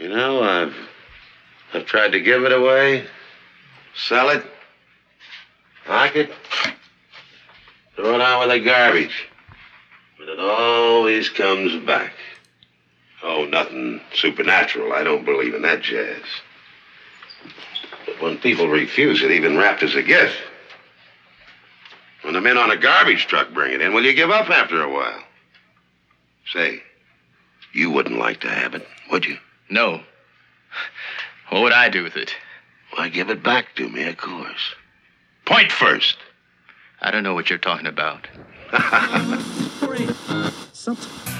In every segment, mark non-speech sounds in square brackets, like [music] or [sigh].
You know, I've I've tried to give it away, sell it, lock it, throw it out with the garbage. But it always comes back. Oh, nothing supernatural. I don't believe in that jazz. But when people refuse it, even wrapped as a gift, when the men on a garbage truck bring it in, will you give up after a while? Say, you wouldn't like to have it, would you? No. What would I do with it? Why, give it back to me, of course. Point first. I don't know what you're talking about. [laughs]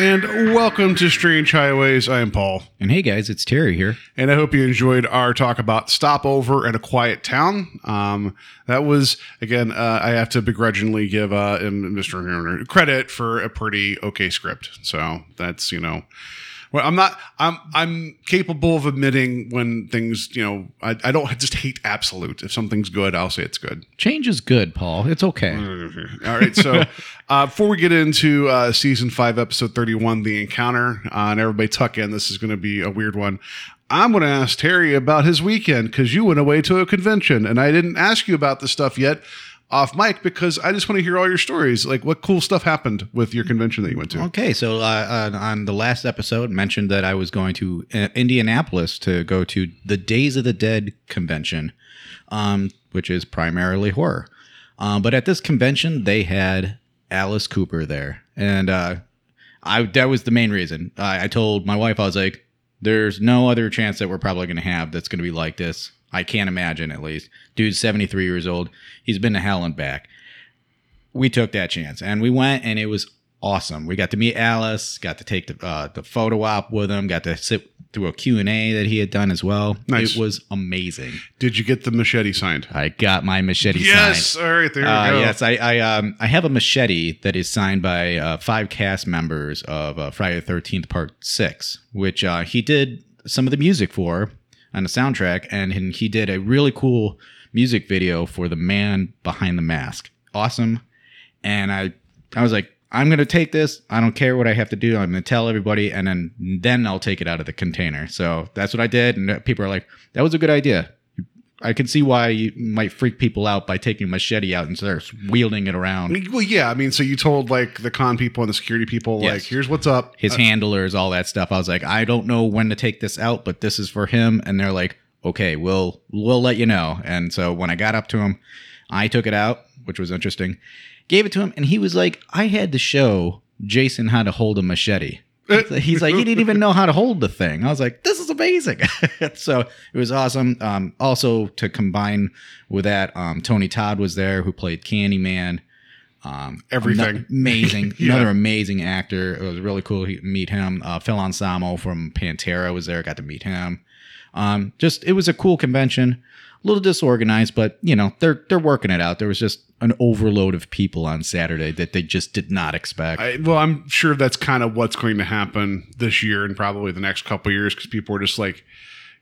And welcome to Strange Highways. I am Paul. And hey guys, it's Terry here. And I hope you enjoyed our talk about Stopover in a Quiet Town. Um, that was, again, uh, I have to begrudgingly give uh, Mr. Horner credit for a pretty okay script. So that's, you know, well, I'm not. I'm. I'm capable of admitting when things. You know, I, I don't just hate absolute. If something's good, I'll say it's good. Change is good, Paul. It's okay. All right. So [laughs] uh, before we get into uh, season five, episode thirty-one, the encounter, uh, and everybody tuck in. This is going to be a weird one. I'm going to ask Terry about his weekend because you went away to a convention, and I didn't ask you about the stuff yet off mic because I just want to hear all your stories. Like, what cool stuff happened with your convention that you went to? Okay, so uh, on, the last episode, mentioned that I was going to uh, Indianapolis to go to the Days of the Dead convention, um, which is primarily horror. Um, but at this convention, they had Alice Cooper there, and uh, I that was the main reason. I, I told my wife I was like, "There's no other chance that we're probably going to have that's going to be like this." I can't imagine at least. Dude's 73 years old. He's been to hell and back. We took that chance and we went and it was awesome. We got to meet Alice, got to take the, uh, the photo op with him, got to sit through a Q&A that he had done as well. Nice. It was amazing. Did you get the machete signed? I got my machete yes. signed. Yes, all right. There you Uh, go. yes, I I, um, I have a machete that is signed by uh, five cast members of uh, Friday the Thirteenth Part Six, which uh, he did some of the music for on the soundtrack, and he- he did a really cool music video for the man behind the mask. Awesome, and I I was like. I'm gonna take this. I don't care what I have to do. I'm gonna tell everybody, and then then I'll take it out of the container. So that's what I did, and people are like, "That was a good idea." I can see why you might freak people out by taking a machete out and start wielding it around. Well, yeah. I mean, so you told like the con people and the security people, like, here's what's up. His Uh, handlers, all that stuff. I was like, I don't know when to take this out, but this is for him. And they're like, okay, we'll we'll let you know. And so when I got up to him, I took it out, which was interesting. Gave it to him, and he was like, I had to show Jason how to hold a machete. He's like, he didn't even know how to hold the thing. I was like, this is amazing. [laughs] so it was awesome. Um, also, to combine with that, um, Tony Todd was there, who played Candyman. Um, Everything. amazing, [laughs] Yeah. another amazing actor. It was really cool to meet him. Uh, Phil Anselmo from Pantera was there. Got to meet him. Um, just it was a cool convention. A little disorganized, but you know they're they're working it out. There was just an overload of people on Saturday that they just did not expect. I, well, I'm sure that's kind of what's going to happen this year and probably the next couple of years because people were just like,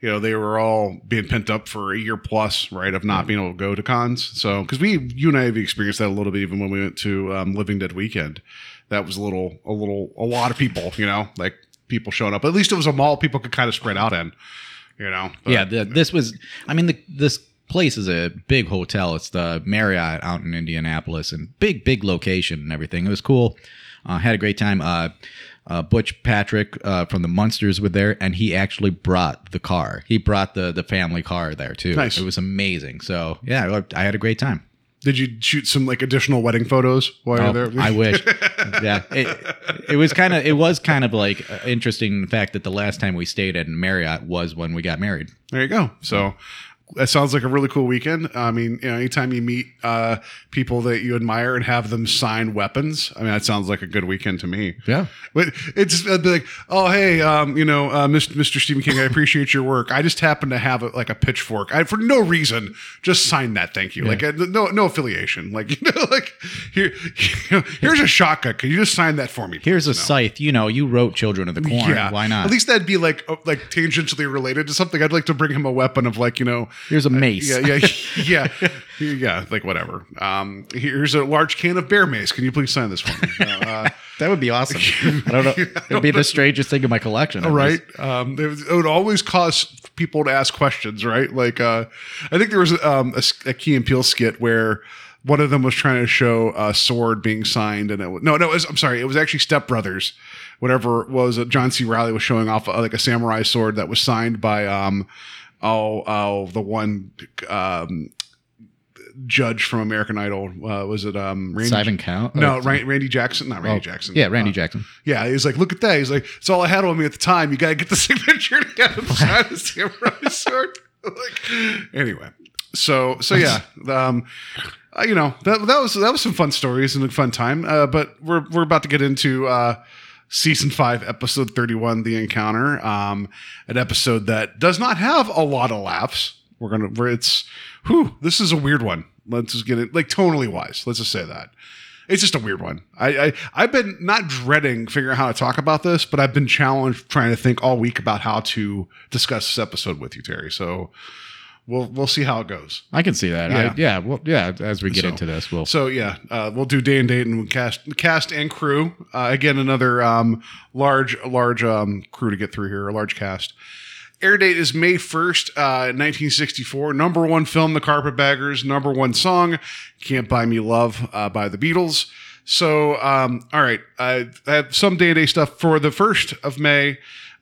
you know, they were all being pent up for a year plus, right, of not being able to go to cons. So, because we, you and I have experienced that a little bit even when we went to um, Living Dead Weekend. That was a little, a little, a lot of people, you know, like people showing up. At least it was a mall people could kind of spread out in, you know. But- yeah, the, this was. I mean, the, this place is a big hotel. It's the Marriott out in Indianapolis, and big, big location and everything. It was cool. Uh, had a great time. Uh, uh, Butch Patrick uh, from the Munsters were there, and he actually brought the car. He brought the the family car there too. Nice. It was amazing. So yeah, I had a great time. Did you shoot some like additional wedding photos while Oh, you're there? I wish. [laughs] yeah, it, it was kind of it was kind of like interesting the fact that the last time we stayed at Marriott was when we got married. There you go. So that sounds like a really cool weekend. I mean, you know, anytime you meet uh, people that you admire and have them sign weapons, I mean, that sounds like a good weekend to me. Yeah. But it's uh, be like, oh hey, um, you know, uh, Mr. Mr. Stephen King, I appreciate your work. I just happen to have a, like a pitchfork. I for no reason just sign that. Thank you. Like uh, no no affiliation. Like [laughs] you know, like here here's a shotgun. Can you just sign that for me? Here's a please? No. scythe. You know, you wrote Children of the Corn. Yeah. Why not? At least that'd be like uh, like tangentially related to something. I'd like to bring him a weapon of like you know Here's a mace. yeah, yeah, [laughs] [laughs] yeah, yeah, like whatever. Um, here's a large can of bear mace. Can you please sign this for me? Uh, [laughs] That would be awesome. I don't know. It'd be the strangest thing in my collection. right? Um, it, it would always cause people to ask questions, right? Like, uh, I think there was um, a, a Key and Peele skit where one of them was trying to show a sword being signed, and it was, no, no, it was, I'm sorry, it was actually Step Brothers. Whatever it was, uh, John C. Reilly was showing off uh, like a samurai sword that was signed by um, oh, oh, the one um, judge from American Idol. Uh, was it um, Randy? Simon Count. No, Uh, Ran- Randy Jackson, not Randy oh, Jackson. Yeah, Randy Uh, Jackson. yeah, he's like, look at that. He's like, it's all I had on me at the time. You got to get the [laughs] signature to get him [laughs] sign the samurai sword. like, anyway, so so yeah, um, uh, you know that that was that was some fun stories and a fun time. Uh, but we're we're about to get into uh, season five, episode thirty one, the encounter. Um, an episode that does not have a lot of laughs. We're gonna where it's whew, this is a weird one. Let's just get it like tonally wise. Let's just say that. It's just a weird one. I, I I've been not dreading figuring out how to talk about this, but I've been challenged trying to think all week about how to discuss this episode with you, Terry. So we'll we'll see how it goes. I can see that. Yeah. Yeah. I, yeah. Well, yeah. As we get So- into this, we'll. So yeah, uh, we'll do day and date and cast cast and crew. Uh, again, another um, large large um, crew to get through here, a large cast. Air date is May 1st, uh, 1964. Number one film, The Carpetbaggers. Number one song, Can't Buy Me Love uh, by the Beatles. So, um, all right, I have some day to day stuff for the 1st of May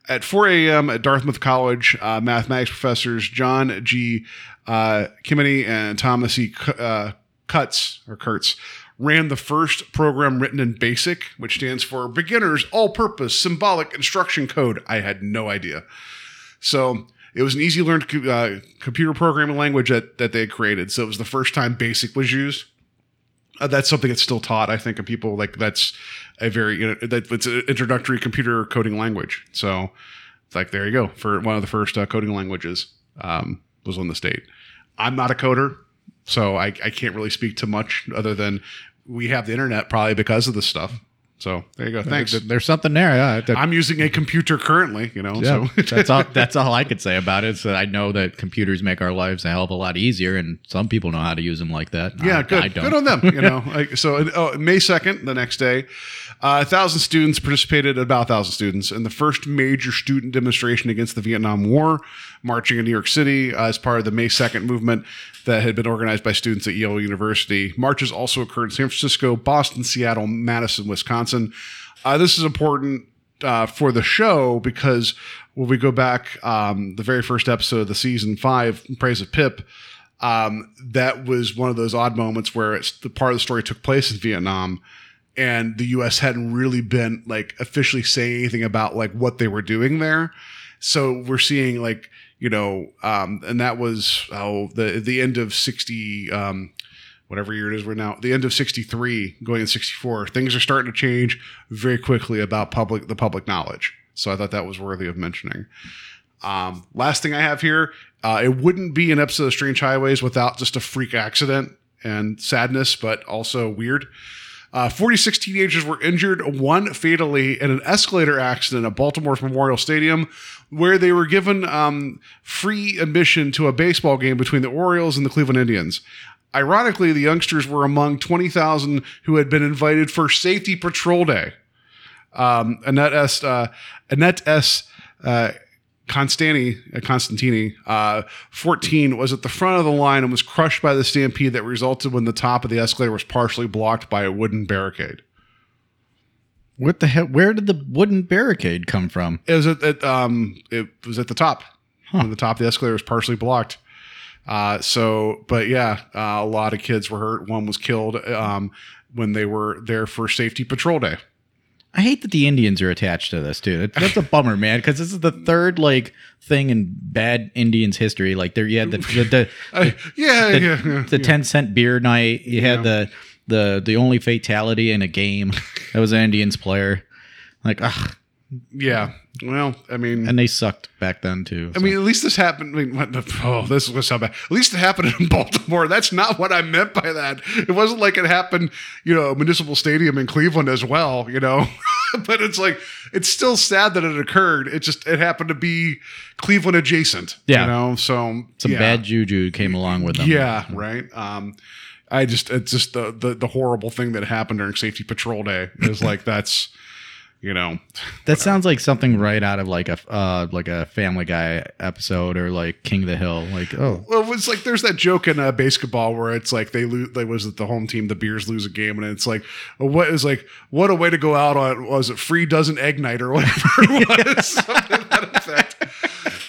at 4 a.m. at Dartmouth College. Uh, mathematics professors John G. Uh, Kemeny and Thomas E. Cu- uh, Cutts or Kurtz ran the first program written in BASIC, which stands for Beginner's All Purpose Symbolic Instruction Code. I had no idea. So it was an easy learned co- uh, computer programming language that, that they had created. So it was the first time BASIC was used. Uh, that's something that's still taught, I think, of people like that's a very you know, that it's an introductory computer coding language. So, like there you go for one of the first uh, coding languages um, was on the state. I'm not a coder, so I, I can't really speak to much other than we have the internet probably because of this stuff. So there you go. Uh, Thanks. There's something there. Yeah. I'm using a computer currently, you know. yeah, So [laughs] that's all. That's all I could say about it. So I know that computers make our lives a hell of a lot easier, and some people know how to use them like that. Yeah, I- good. I don't. good on them. You [laughs] know, like, so oh, May second, the next day, uh, a thousand students participated. About a thousand students in the first major student demonstration against the Vietnam War, marching in New York City uh, as part of the May second movement that had been organized by students at Yale University. Marches also occurred in San Francisco, Boston, Seattle, Madison, Wisconsin. Uh, this is important uh, for the show because when we go back, um, the very first episode of the season five, Praise of Pip, um, that was one of those odd moments where it's the part of the story took place in Vietnam, and the U.S. hadn't really been like officially saying anything about like what they were doing there. So we're seeing like you know, um, and that was oh the the end of sixty. Um, Whatever year it is, we're now the end of '63, going in '64. Things are starting to change very quickly about public the public knowledge. So I thought that was worthy of mentioning. Um, last thing I have here, uh, it wouldn't be an episode of Strange Highways without just a freak accident and sadness, but also weird. Uh, 46 teenagers were injured, one fatally, in an escalator accident at Baltimore's Memorial Stadium, where they were given um, free admission to a baseball game between the Orioles and the Cleveland Indians. Ironically, the youngsters were among 20,000 who had been invited for Safety Patrol Day. Um, Annette S. Uh, Annette S. Uh, Constantini, uh, Constantini, uh, 14, was at the front of the line and was crushed by the stampede that resulted when the top of the escalator was partially blocked by a wooden barricade. What the hell? Where did the wooden barricade come from? It was at, at um, it was at the top. When the top of the escalator was partially blocked. Uh, so, but yeah, uh, a lot of kids were hurt. One was killed um, when they were there for safety patrol day. I hate that the Indians are attached to this too. That's, a bummer, man. Because this is the third like thing in bad Indians history. Like there, you had the the the, I, [laughs] uh, yeah, the, yeah, yeah, the yeah. ten cent beer night. You had the the the only fatality in a game. [laughs] That was an Indians player. Like, ugh, yeah. Well, I mean, and they sucked back then too. I so. mean, at least this happened. I mean, what the, oh, this was so bad. At least it happened in [laughs] Baltimore. That's not what I meant by that. It wasn't like it happened, you know, Municipal Stadium in Cleveland as well, you know. [laughs] but it's like it's still sad that it occurred. It just it happened to be Cleveland adjacent. Yeah. You know, so some yeah. bad juju came along with them. Yeah, right. Um I just it's just the, the the horrible thing that happened during safety patrol day is like [laughs] that's you know That sounds like something right out of like a uh, like a Family Guy episode or like King of the Hill. Like, oh, Well, it's like there's that joke in uh, basketball where it's like they lose. They was it the home team, the Bears lose a game, and it's like what is like what a way to go out on was it free dozen egg night or whatever it [laughs] was something to that effect.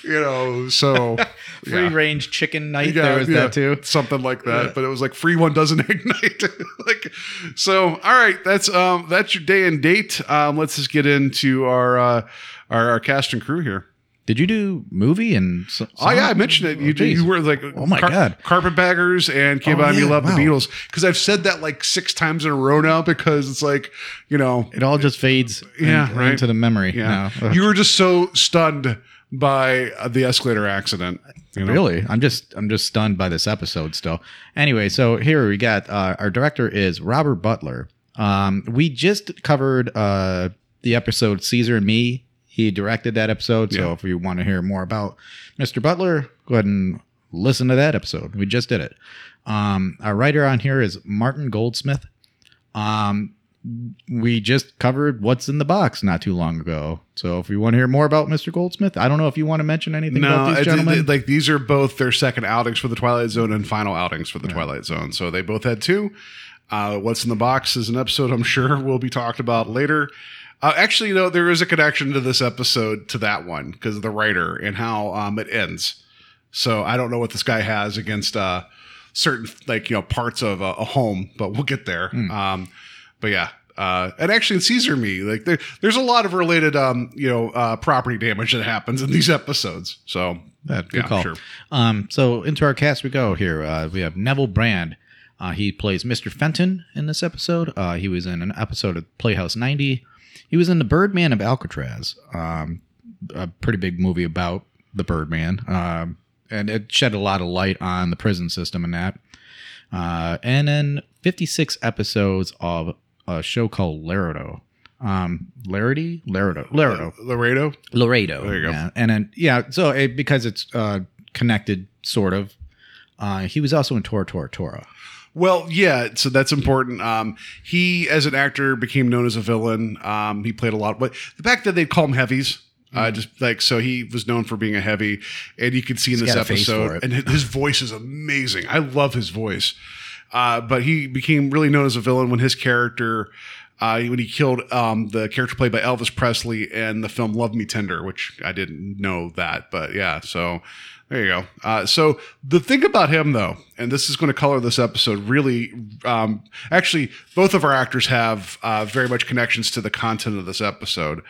You know, so [laughs] free yeah. range chicken night. Yeah, there was yeah, that too. something like that. But it was like free one doesn't [laughs] ignite. like so. All right, that's um that's your day and date. Um, let's just get into our uh our, our cast and crew here. Did you do movie and? So, Oh yeah, I mentioned it. You, geez. you were like, Oh, my God. carpetbaggers and came Oh, out and you love wow. the Beatles because I've said that like six times in a row now because it's like you know, It all just fades. Yeah, in- right. into the memory. yeah, now. you were just so stunned by the escalator accident. You know? Really, I'm just I'm just stunned by this episode still. Anyway, so here we got uh, our director is Robert Butler. Um, we just covered uh, the episode Caesar and Me. He directed that episode. So Yeah. if you want to hear more about Mr. Butler, go ahead and listen to that episode. We just did it. Um, our writer on here is Martin Goldsmith. Um, we just covered what's in the box not too long ago. So if you want to hear more about Mr. Goldsmith, I don't know if you want to mention anything No, about these gentlemen. it- like these are both their second outings for the Twilight Zone and final outings for the Twilight Zone. So they both had two. Uh, What's in the box is an episode I'm sure [laughs] will be talked about later. Uh, actually, you know, there is a connection to this episode to that one because of the writer and how um, it ends. So I don't know what this guy has against uh, certain like you know parts of a, a home, but we'll get there. Um, but yeah. Uh, and actually, in Caesar Me, like there, there's a lot of related, um, you know, uh, property damage that happens in these episodes. So good yeah, call. sure. Um, so into our cast we go here. Uh, we have Neville Brand. Uh, he plays Mr. Fenton in this episode. Uh, he was in an episode of Playhouse 90. He was in The Birdman of Alcatraz, um, a pretty big movie about the Birdman. Um, and it shed a lot of light on the prison system and that. Uh, and then 56 episodes of a show called Laredo. Um, Larity? Laredo. Laredo. Laredo. Laredo. There you go. Yeah. And then yeah, so it, because it's uh, connected, sort of. Uh, he was also in Tora Tora Tora. Well, yeah, so that's important. Um, he, as an actor, became known as a villain. Um, he played a lot, but the fact that they call him heavies, Mm-hmm. uh, just like so, he was known for being a heavy, and you can see in He's this got a face for episode, and his his voice is amazing. I love his voice. Uh, but he became really known as a villain when his character, uh, when he killed um, the character played by Elvis Presley in the film Love Me Tender, which I didn't know that, but yeah, so there you go. Uh, so the thing about him, though, and this is going to color this episode really. Um, actually, both of our actors have uh, very much connections to the content of this episode.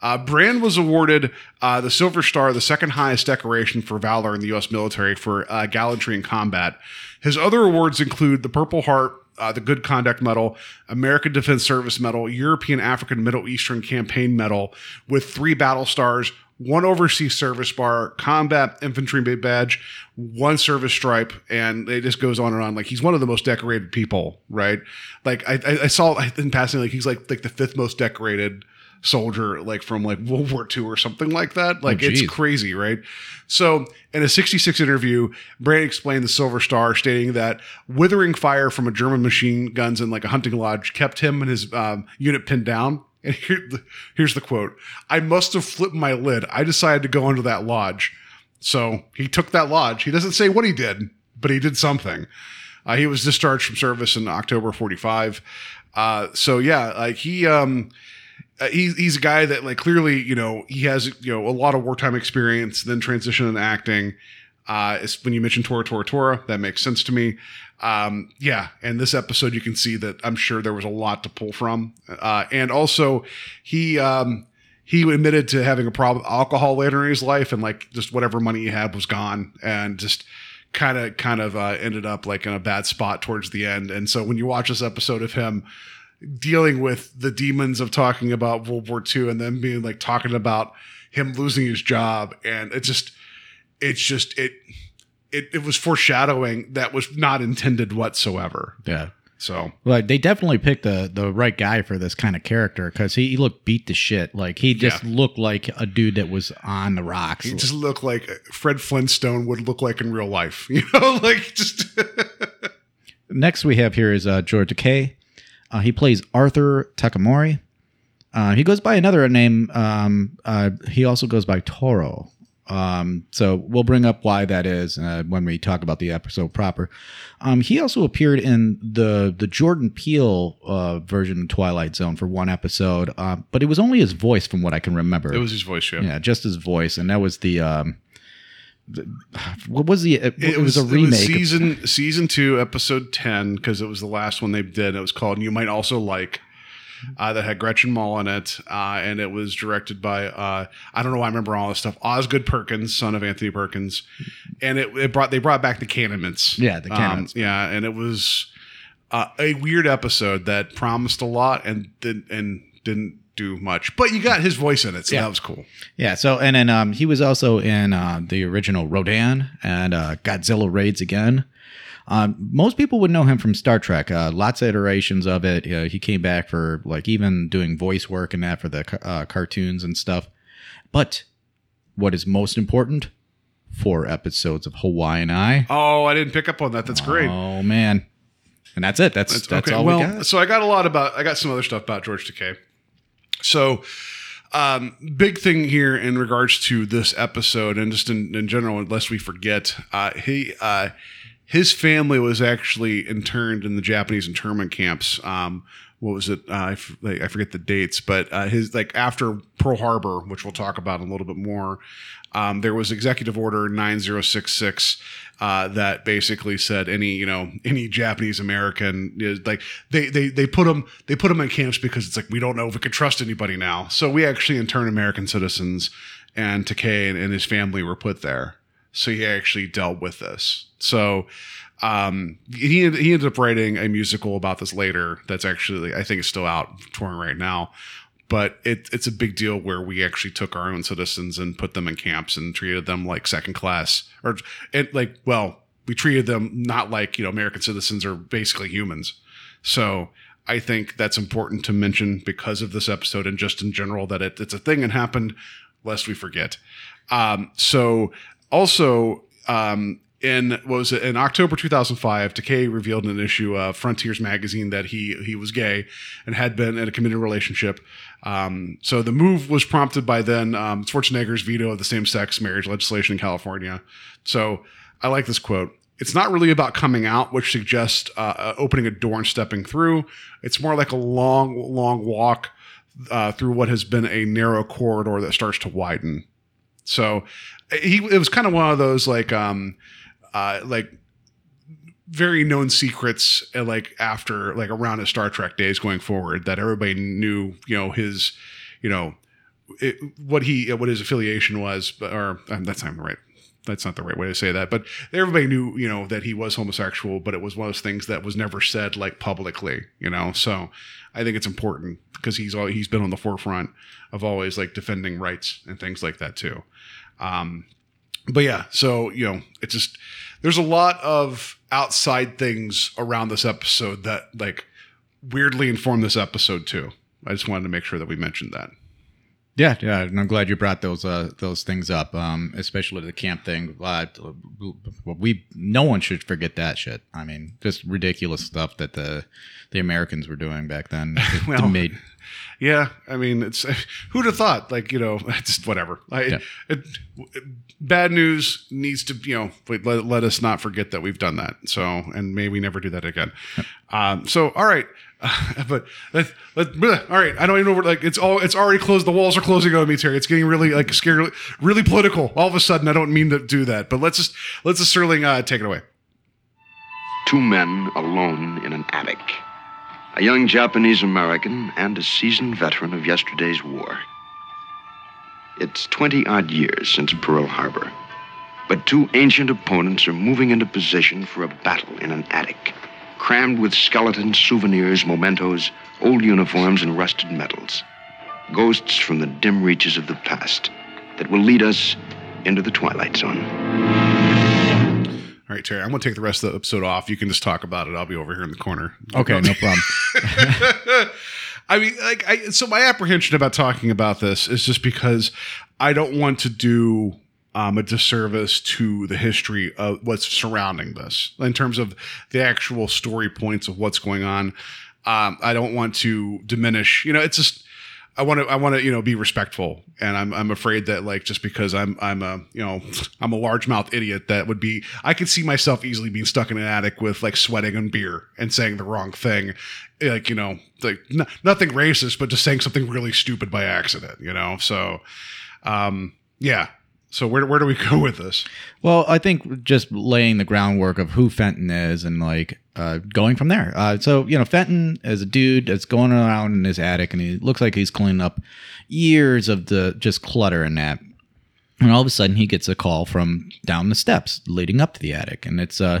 Uh, Brand was awarded uh, the Silver Star, the second highest decoration for valor in the U.S. military for uh, gallantry in combat. His other awards include the Purple Heart, uh, the Good Conduct Medal, American Defense Service Medal, European, African, Middle Eastern Campaign Medal, with three battle stars, one overseas service bar, combat infantry badge, one service stripe, and it just goes on and on. Like he's one of the most decorated people, right? Like I, I, saw in passing, like he's like like the fifth most decorated soldier, like from like World War II or something like that. Like it's crazy, right? So in a 66 interview, Brand explained the Silver Star, stating that withering fire from a German machine guns in like a hunting lodge kept him and his um, unit pinned down. [laughs] And here, here's the quote: "I must have flipped my lid. I decided to go into that lodge." So he took that lodge. He doesn't say what he did, but he did something. Uh, he was discharged from service in October 45. Uh, so yeah, like he, um, uh, he's, he's a guy that like clearly, you know, he has, you know, a lot of wartime experience, then transitioned into acting. Uh, when you mentioned Tora Tora Tora, that makes sense to me. Um, yeah, and this episode you can see that I'm sure there was a lot to pull from, uh, and also he um, he admitted to having a problem with alcohol later in his life, and like just whatever money he had was gone, and just kind of kind of uh, ended up like in a bad spot towards the end. And so when you watch this episode of him dealing with the demons of talking about World War II and then being like talking about him losing his job, and it just it's just it it it was foreshadowing that was not intended whatsoever. Yeah. So Well, they definitely picked the the right guy for this kind of character because he, he looked beat to shit. Like he just Yeah. looked like a dude that was on the rocks. he just looked like Fred Flintstone would look like in real life, [laughs] you know, like just [laughs] Next we have here is uh, George Takei. Uh, he plays Arthur Takamori. Uh, he goes by another name. Um, uh, he also goes by Toro. Um, so we'll bring up why that is uh, when we talk about the episode proper. Um, he also appeared in the the Jordan Peele uh, version of Twilight Zone for one episode, uh, but it was only his voice from what I can remember. it was his voice. Yeah, yeah, just his voice, and that was the. Um, the what was the? It, It, was, was, a remake. Was season season two, episode ten, because it was the last one they did. It was called "You Might Also Like." Uh, that had Gretchen Mol in it, uh, and it was directed by uh, I don't know why I remember all this stuff. Osgood Perkins, son of Anthony Perkins, and it, it brought they brought back the Kanamits. Yeah, the Kanamits. Um, yeah, and it was uh, a weird episode that promised a lot and did and didn't do much. But you got his voice in it, so Yeah. that was cool. Yeah. So and then um, he was also in uh, the original Rodan and uh, Godzilla raids again. Um, most people would know him from Star Trek. Uh, lots of iterations of it. Uh, he came back for like even doing voice work and that for the uh, cartoons and stuff. But what is most important? Four episodes of Hawaiian Eye. Oh, I didn't pick up on that. That's great. Oh man, and that's it. That's that's, all well, we got. so I got a lot about. I got some other stuff about George Takei. So, um, big thing here in regards to this episode, and just in, in general, unless we forget, uh, he uh, his family was actually interned in the Japanese internment camps. Um, what was it? Uh, I, f- like, I forget the dates, but uh, his like after Pearl Harbor, which we'll talk about a little bit more. Um, there was Executive Order 9066 uh, that basically said any you know any Japanese American is like they they they put them they put them in camps because it's like we don't know if we can trust anybody now. So we actually interned American citizens, and Takei and, and his family were put there. So he actually dealt with this. So um, he he ended up writing a musical about this later. That's actually I think is still out touring right now. But it, it's a big deal where we actually took our own citizens and put them in camps and treated them like second class, or it like well, we treated them not like you know American citizens are basically humans. So I think that's important to mention because of this episode and just in general that it, it's a thing and happened, lest we forget. Um, so also um, in was it in October 2005, Takei revealed in an issue of Frontiers magazine that he he was gay and had been in a committed relationship. Um, so the move was prompted by then um, Schwarzenegger's veto of the same-sex marriage legislation in California. So I like this quote. It's not really about coming out, which suggests uh, uh, opening a door and stepping through. It's more like a long, long walk uh, through what has been a narrow corridor that starts to widen. So he it was kind of one of those like um uh like very known secrets uh, like after like around his Star Trek days going forward that everybody knew you know his you know it, what he what his affiliation was or um, that's not right. That's not the right way to say that but everybody knew you know that he was homosexual but it was one of those things that was never said like publicly you know? So I think it's important because he's all he's been on the forefront of always like defending rights and things like that too. Um, but yeah, so you know, it's just there's a lot of outside things around this episode that like weirdly inform this episode too. I just wanted to make sure that we mentioned that. Yeah, yeah, and I'm glad you brought those uh, those things up, um, especially the camp thing. Uh, we no one should forget that shit. I mean, just ridiculous stuff that the the Americans were doing back then. [laughs] Well, made Yeah, I mean, it's [laughs] who'd have thought? Like you know, [laughs] just whatever. I, Yeah. it, bad news needs to you know let, let us not forget that we've done that. So and may we never do that again. Um, so all right, [laughs] but let let bleh, all right. I don't even know where like it's all it's already closed. The walls are closing on me, Terry. It's getting really like scary, really political. All of a sudden, I don't mean to do that, but let's just let's just Serling uh, take it away. Two men alone in an attic. A young Japanese American and a seasoned veteran of yesterday's war. It's 20 odd years since Pearl Harbor. But two ancient opponents are moving into position for a battle in an attic, crammed with skeletons, souvenirs, mementos, old uniforms, and rusted metals. Ghosts from the dim reaches of the past that will lead us into the Twilight Zone. All right, Terry, I'm gonna take the rest of the episode off. You can just talk about it. I'll be over here in the corner. Okay, no [laughs] problem. I mean, like, I so my apprehension about talking about this is just because I don't want to do um, a disservice to the history of what's surrounding this in terms of the actual story points of what's going on. Um, I don't want to diminish. You know, it's just I want to I want to you know be respectful, and I'm I'm afraid that like just because I'm I'm a you know I'm a largemouth idiot that would be I could see myself easily being stuck in an attic with like sweating and beer and saying the wrong thing, like you know like n- nothing racist, but just saying something really stupid by accident, you know. So, um, yeah. So where where do we [laughs] go with this? Well, I think just laying the groundwork of who Fenton is and like uh, going from there. Uh, so you know, Fenton is a dude that's going around in his attic and he looks like he's cleaning up years of the just clutter in that. And all of a sudden, he gets a call from down the steps leading up to the attic, and it's uh,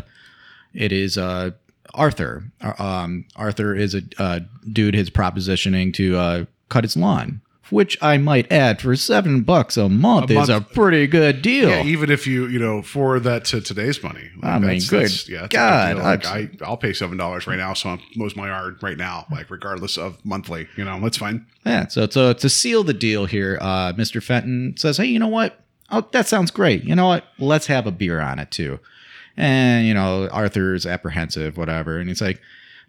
it is uh, Arthur. Uh, Um, Arthur is a uh, dude. His propositioning to uh, cut his lawn, which I might add for seven bucks a month, A is a pretty good deal. Yeah, even if you you know forward that to today's money, I mean, good yeah, God. Like, I I'll pay seven dollars right now, so I'm mows my yard right now, like regardless of monthly. You know, that's fine. Yeah, so so to seal the deal here, uh, Mr. Fenton says, "Hey, you know what? Oh, that sounds great. You know what? Let's have a beer on it too." And you know, Arthur's apprehensive, whatever, and he's like,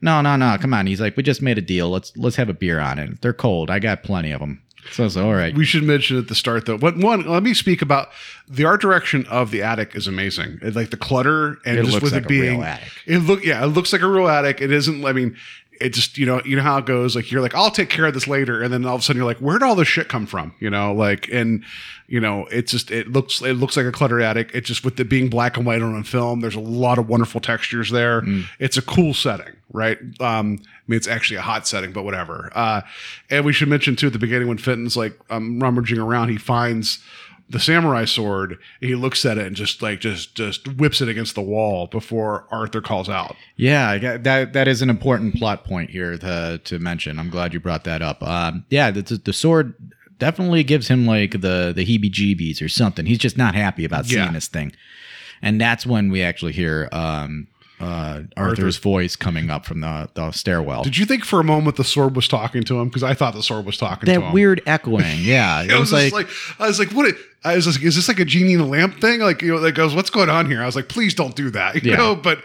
"No, no, no, come on." He's like, "We just made a deal. Let's let's have a beer on it. They're cold. I got plenty of them." So it's all right. We should mention at the start though. What one? Let me speak about the art direction of the attic is amazing. It, like the clutter and It just looks with like it a being real attic. It look yeah, it looks like a real attic. It isn't. I mean, it just you know you know how it goes. Like you're like I'll take care of this later, and then all of a sudden you're like, where'd all this shit come from? You know, like and you know it's just it looks it looks like a cluttered attic. It just with it being black and white on a film. There's a lot of wonderful textures there. Mm. It's a cool setting, right? Um, I mean, it's actually a hot setting, but whatever. Uh, and we should mention too at the beginning when Fenton's like um, rummaging around, he finds the samurai sword. He looks at it and just like just just whips it against the wall before Arthur calls out. Yeah, that that is an important plot point here to to mention. I'm glad you brought that up. Um, yeah, the, the sword definitely gives him like the the heebie-jeebies or something. He's just not happy about seeing Yeah. this thing, and that's when we actually hear um, uh, Arthur's voice coming up from the the stairwell. Did you think for a moment the sword was talking to him? Because I thought the sword was talking to that weird echoing? Yeah, [laughs] it I was, was, like, like, I was like, what? I was like, is this like a genie in a lamp thing? Like, you know, like goes, what's going on here? I was like, please don't do that. [laughs] You Yeah. know, but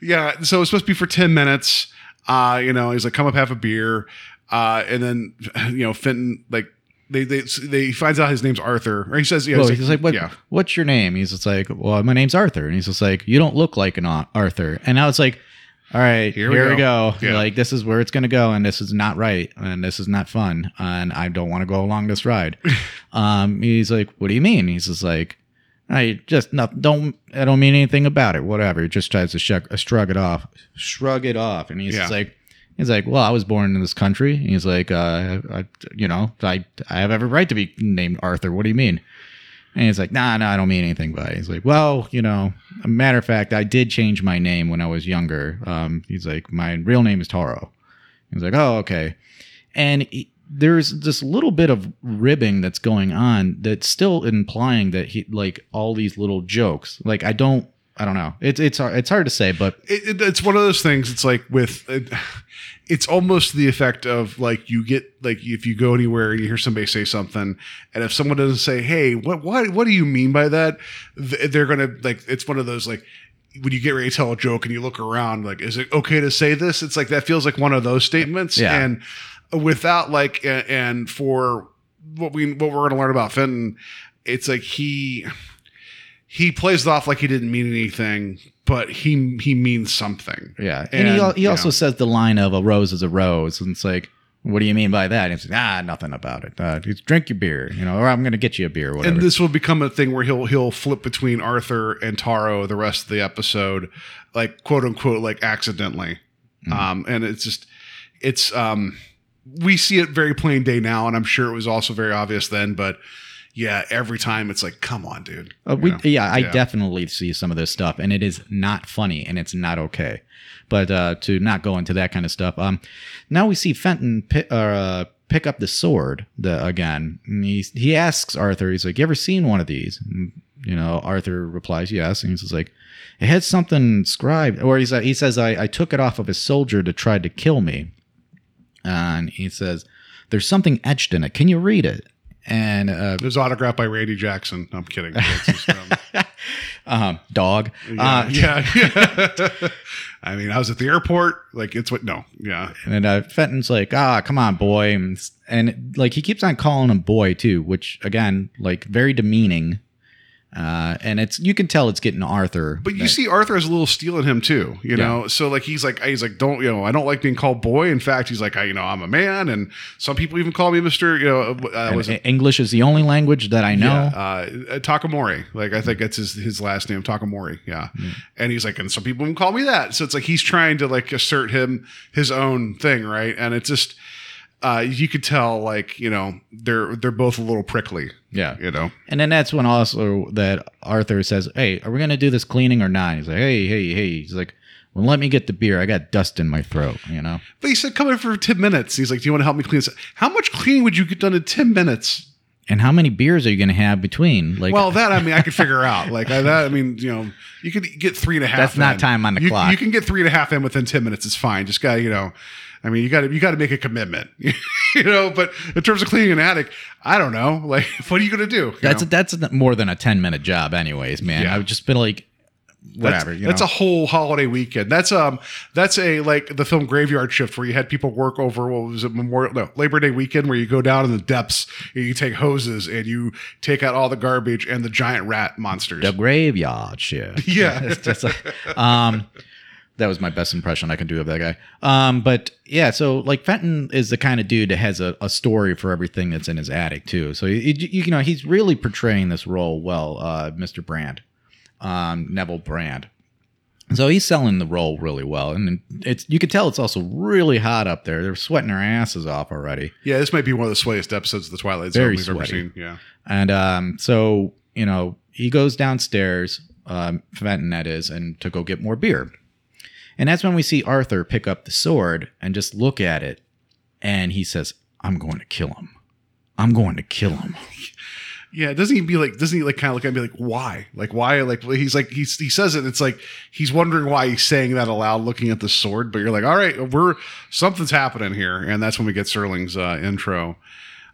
yeah, so it's supposed to be for 10 minutes. Uh, you know, he's like, come up, have a beer. Uh, and then, you know, Fenton, like, they, they, they he finds out his name's Arthur, or he says, yeah, well, he's he's like, what, yeah, what's your name? He's just like, well, my name's Arthur. And he's just like, you don't look like an Arthur. And I was like, all right, Here here, we we go. go. Yeah. Like, this is where it's going to go. And this is not right. And this is not fun. And I don't want to go along this ride. [laughs] um, he's like, what do you mean? He's just like, I just not, don't, I don't mean anything about it. Whatever. He just tries to shrug, uh, shrug it off, shrug it off. And he's Yeah. like, He's like, well, I was born in this country. He's like, uh, I, you know, I, I have every right to be named Arthur. What do you mean? And he's like, nah, nah, I don't mean anything by it. He's like, well, you know, a matter of fact, I did change my name when I was younger. Um, he's like, my real name is Toro. He's like, oh, okay. And he, there's this little bit of ribbing that's going on that's still implying that he like all these little jokes. Like I don't, I don't know. It's it's hard, it's hard to say, but it, it, it's one of those things. It's like with, it, it's almost the effect of like you get like if you go anywhere and you hear somebody say something, and if someone doesn't say, "Hey, what what what do you mean by that?" They're gonna like it's one of those like when you get ready to tell a joke and you look around, like, is it okay to say this? It's like that feels like one of those statements, Yeah. and without like and for what we what we're gonna learn about Fenton, it's like he he plays it off like he didn't mean anything but he he means something. Yeah, and, he, he you also know, says the line of "a rose is a rose," and it's like, what do you mean by that? And it's like, ah, nothing about it. Uh, just drink your beer, you know, or I'm going to get you a beer, whatever. and this will become a thing where he'll he'll flip between Arthur and Taro the rest of the episode, like quote unquote, like accidentally. Mm-hmm. Um, and it's just it's um we see it very plain day now, and I'm sure it was also very obvious then, but yeah, every time it's like, come on, dude. Uh, we, know? yeah, I Yeah. definitely see some of this stuff, and it is not funny, and it's not okay. But uh, to not go into that kind of stuff, um, now we see Fenton pi- uh, pick up the sword the, again. He he asks Arthur, he's like, "You ever seen one of these?" And, you know, Arthur replies, "Yes," and he's like, "It had something inscribed," or he's he says, "I, I took it off of a soldier to try to kill me," and he says, "There's something etched in it. Can you read it?" And uh, It was autographed by Randy Jackson. I'm kidding. Um, [laughs] dog. yeah, Uh, [laughs] yeah, yeah. [laughs] I mean, I was at the airport. Like, it's what? No, yeah. And uh, Fenton's like, ah, come on, boy. And, and like he keeps on calling him boy too, which again, like very demeaning. Uh, and it's you can tell it's getting Arthur. But you that- see, Arthur has a little steel in him too. You Yeah. know, so like he's like he's like don't you know I don't like being called boy. In fact, he's like I you know I'm a man, and some people even call me Mister. You know, uh, was it? English is the only language that I know. Yeah, uh, Takamori. Like I think that's his his last name, Takamori. Yeah, and he's like, and some people even call me that. So it's like he's trying to like assert him his own thing, right? And it's just uh, you could tell like you know they're they're both a little prickly. Yeah. you know. And then that's when also that Arthur says, "Hey, are we gonna do this cleaning or not?" He's like, "Hey, hey, hey." He's like, "Well, let me get the beer. I got dust in my throat." You know. But he said, "Come in for ten minutes." He's like, "Do you want to help me clean this?" How much cleaning would you get done in ten minutes? And how many beers are you gonna have between? Like, Well, that I mean, I could figure out. Like I, that, I mean, you know, you could get three and a half. That's not in. time on the You- clock. You can get three and a half in within ten minutes. It's fine. Just got to you know, I mean, you got to you got to make a commitment. [laughs] you know, but in terms of cleaning an attic, I don't know. [laughs] Like, what are you gonna do? That's know? that's more than a ten minute job, anyways, man. Yeah. I've just been like, whatever. That's, you that's know? a whole holiday weekend. That's um that's a like the film Graveyard Shift where you had people work over what was it Memorial no Labor Day weekend where you go down in the depths and you take hoses and you take out all the garbage and the giant rat monsters. the graveyard shift. [laughs] Yeah. It's just like, um, that was my best impression I can do of that guy. Um, but yeah, so like Fenton is the kind of dude that has a, a story for everything that's in his attic too. So you, you, you know he's really portraying this role well, uh, Mr. Brand, um, Neville Brand. So he's selling the role really well, and it's you can tell it's also really hot up there. They're sweating their asses off already. Yeah, this might be one of the sweatiest episodes of the Twilight Zone Very we've ever seen. Yeah. And um, so, you know, he goes downstairs, um, Fenton that is, and to go get more beer. And that's when we see Arthur pick up the sword and just look at it. And he says, I'm going to kill him. I'm going to kill him. [laughs] Yeah, doesn't he be like? Doesn't he like kind of look at me like why? Like why? Like he's like he's he says it. It's like he's wondering why he's saying that aloud, looking at the sword. But you're like, all right, we're something's happening here, and that's when we get Serling's uh, intro,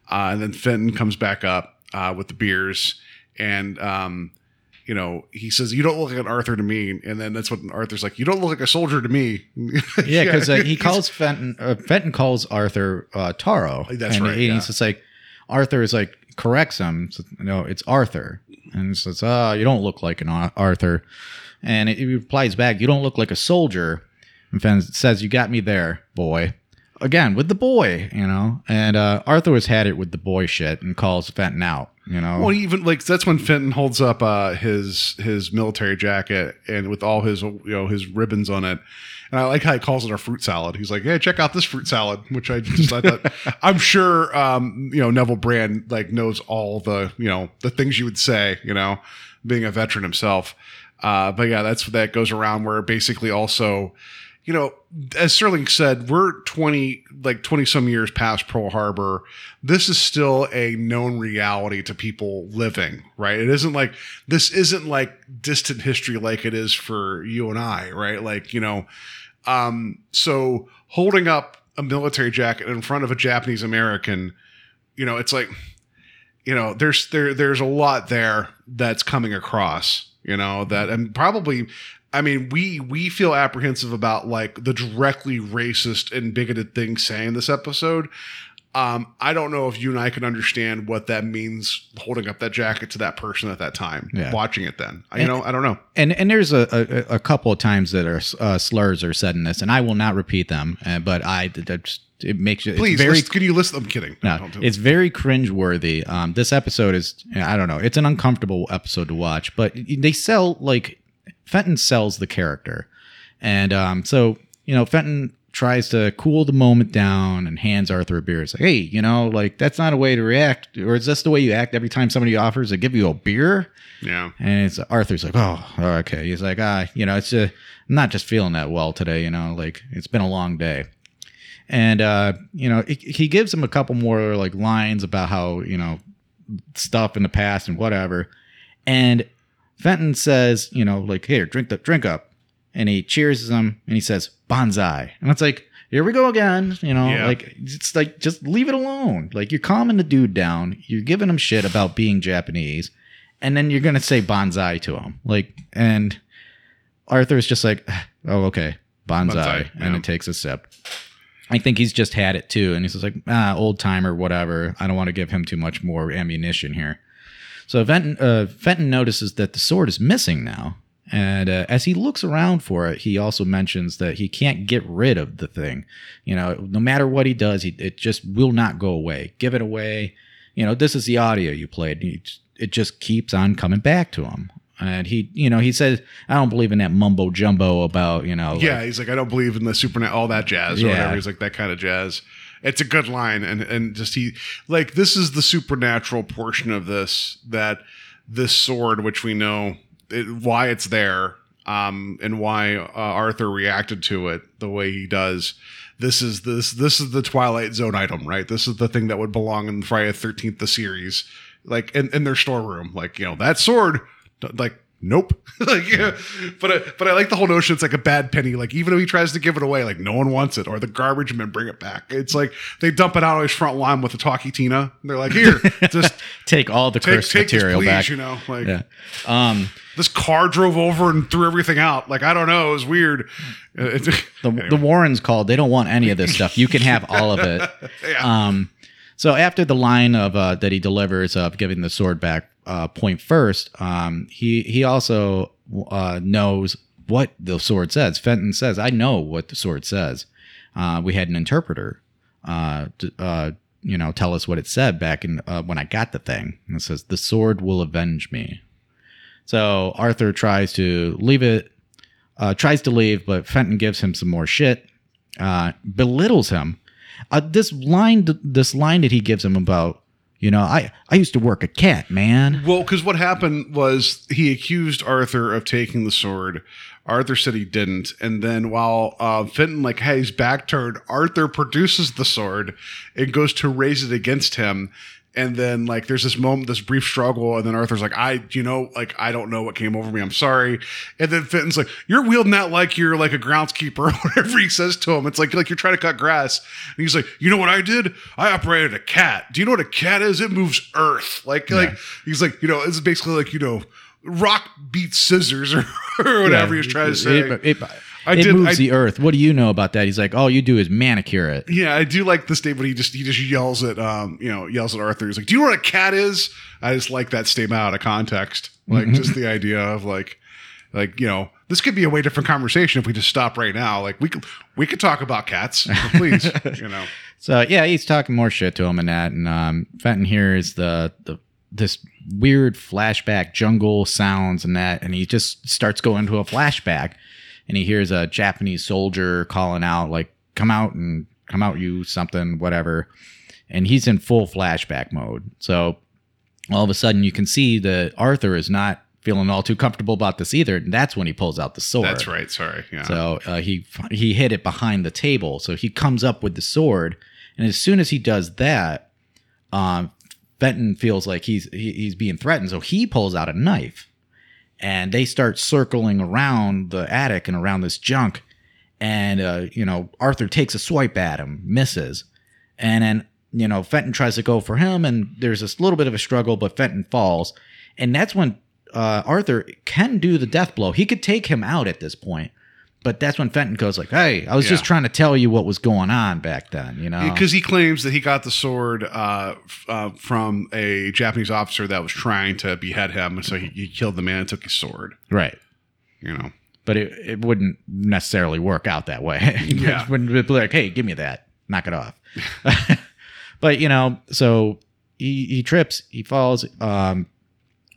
uh, and then Fenton comes back up uh, with the beers, and um, you know he says, "You don't look like an Arthur to me," and then that's what Arthur's like, "You don't look like a soldier to me." [laughs] Yeah, because uh, he calls Fenton, uh, Fenton calls Arthur uh, Taro. That's and right, he- yeah. He's just like, Arthur is like, corrects him. So, no, it's Arthur. And he says, oh, you don't look like an Arthur. And he replies back, you don't look like a soldier. And Fenton says, you got me there, boy. Again, with the boy, you know. And uh, Arthur has had it with the boy shit and calls Fenton out, you know. Well, even like that's when Fenton holds up uh, his his military jacket and with all his you know his ribbons on it, and I like how he calls it a fruit salad. He's like, "Hey, check out this fruit salad," which I just I thought [laughs] I'm sure um, you know Neville Brand like knows all the you know the things you would say, you know, being a veteran himself. Uh, but yeah, that's that goes around where basically also you know, as Serling said, we're 20, like 20 some years past Pearl Harbor. This is still a known reality to people living, right? It isn't like, this isn't like distant history like it is for you and I, right? Like, you know, um, so holding up a military jacket in front of a Japanese American, you know, it's like, you know, there's, there, there's a lot there that's coming across, you know, that, and probably, I mean, we we feel apprehensive about like the directly racist and bigoted things saying this episode. Um, I don't know if you and I can understand what that means holding up that jacket to that person at that time, Yeah. watching it then. I- You know, I don't know. And and there's a, a, a couple of times that are uh, slurs are said in this, and I will not repeat them. Uh, but I that just it makes you Please, very list, can you list? I'm kidding. no, Don't do- it's very cringeworthy. Um, this episode is I don't know. It's an uncomfortable episode to watch, but they sell like Fenton sells the character, and um, so you know Fenton tries to cool the moment down and hands Arthur a beer. It's like, hey, you know, like that's not a way to react, or is this the way you act every time somebody offers to give you a beer? yeah. And it's Arthur's like, oh, okay. He's like, ah, you know, it's a, I'm not just feeling that well today. You know, like it's been a long day. And uh, you know, he, he gives him a couple more like lines about how you know stuff in the past and whatever. And Fenton says, you know, like, here, drink the drink up. And he cheers him and he says, banzai. And it's like, here we go again. You know, Yeah. like it's like just leave it alone. Like you're calming the dude down. You're giving him shit about being Japanese, and then you're gonna say banzai to him. Like, and Arthur's just like, oh, okay, banzai, Banzai, and yeah. it takes a sip. I think he's just had it too, and he's just like, ah, old timer, whatever. I don't want to give him too much more ammunition here. So Fenton, uh, Fenton notices that the sword is missing now, and uh, as he looks around for it, he also mentions that he can't get rid of the thing. You know, no matter what he does, he, it just will not go away. Give it away. You know, this is the audio you played. It just keeps on coming back to him. And he, you know, he says, "I don't believe in that mumbo jumbo about, you know, like- Yeah, he's like, I don't believe in the super all that jazz or Yeah. whatever. He's like that kind of jazz. It's a good line, and and just he like this is the supernatural portion of this that this sword, which we know it, why it's there, um, and why uh, Arthur reacted to it the way he does. This is this this is the Twilight Zone item, right? This is the thing that would belong in Friday the Thirteenth, the series, like in, in their storeroom. Like you know that sword, like nope. [laughs] like yeah, but I, but I like the whole notion. It's like a bad penny. Like even if he tries to give it away, like no one wants it, or the garbage men bring it back. It's like they dump it out on his front lawn with a Talky Tina. And they're like, here, [laughs] just take all the take cursed take this, material please. back. You know, like Yeah. Um, this car drove over and threw everything out. Like I don't know, it was weird. The, [laughs] anyway. the Warrens called. They don't want any of this stuff. You can have all of it. Yeah. Um, so after the line of uh, that he delivers of giving the sword back uh, point first, um, he he also uh, knows what the sword says. Fenton says, "I know what the sword says." Uh, we had an interpreter, uh, to, uh, you know, tell us what it said back in uh, when I got the thing. And it says, "The sword will avenge me." So Arthur tries to leave it, uh, tries to leave, but Fenton gives him some more shit, uh, belittles him. This line, this line that he gives him about, you know, I I used to work a cat, man. Well, because what happened was he accused Arthur of taking the sword. Arthur said he didn't, and then while uh, Fenton like had his back turned, Arthur produces the sword and goes to raise it against him. And then like there's this moment, this brief struggle, and then Arthur's like, I, you know, like I don't know what came over me. I'm sorry. And then Fenton's like, You're wielding that like you're like a groundskeeper [laughs] or whatever he says to him. It's like like you're trying to cut grass. And he's like, You know what I did? I operated a cat. Do you know what a cat is? It moves earth. Like like he's like, you know, it's basically like, you know, rock beats scissors or, [laughs] or whatever he was trying to say. It, it, I it did- moves I- the earth. What do you know about that? He's like, all you do is manicure it. Yeah, I do like the statement. He just he just yells at um you know yells at Arthur. He's like, "Do you know what a cat is?" I just like that statement out of context. Like [laughs] just the idea of like like you know this could be a way different conversation if we just stop right now. Like we could we could talk about cats, please. [laughs] you know, So yeah, he's talking more shit to him and that, and um, Fenton hears the the this weird flashback jungle sounds and that, and he just starts going to a flashback, and he hears a Japanese soldier calling out like, "Come out and come out, you something, whatever," and he's in full flashback mode. So all of a sudden, you can see that Arthur is not feeling all too comfortable about this either, and that's when he pulls out the sword. that's right. Sorry. Yeah. So uh, he he hid it behind the table. So he comes up with the sword, and as soon as he does that, um, Fenton feels like he's he, he's being threatened. So he pulls out a knife, and they start circling around the attic and around this junk. And uh, you know Arthur takes a swipe at him, misses, and then you know Fenton tries to go for him, and there's this little bit of a struggle, but Fenton falls, and that's when uh, Arthur can do the death blow. He could take him out at this point, but that's when Fenton goes like, "Hey, I was just trying to tell you what was going on back then." You know, because he claims that he got the sword uh, f- uh, from a Japanese officer that was trying to behead him, and so he, he killed the man and took his sword. right. You know, But it, it wouldn't necessarily work out that way. [laughs] Yeah. Wouldn't be like, hey, give me that. Knock it off. [laughs] but, you know, so he, he trips, he falls. Um,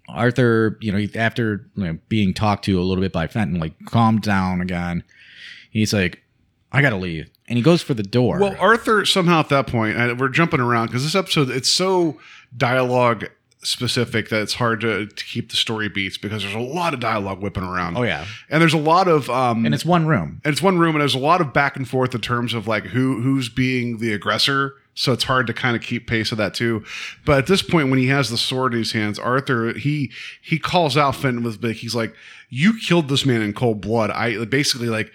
Arthur, you know, after you know, being talked to a little bit by Fenton, like calmed down again. He's like, I got to leave. And he goes for the door. well, Arthur somehow at that point, and we're jumping around because this episode it's so dialogue specific that it's hard to, to keep the story beats because there's a lot of dialogue whipping around. oh, yeah. and there's a lot of um, And it's one room. and it's one room and there's a lot of back and forth in terms of like who who's being the aggressor so it's hard to kind of keep pace of that too but at this point when he has the sword in his hands arthur he he calls out fenton with like he's like you killed this man in cold blood i basically like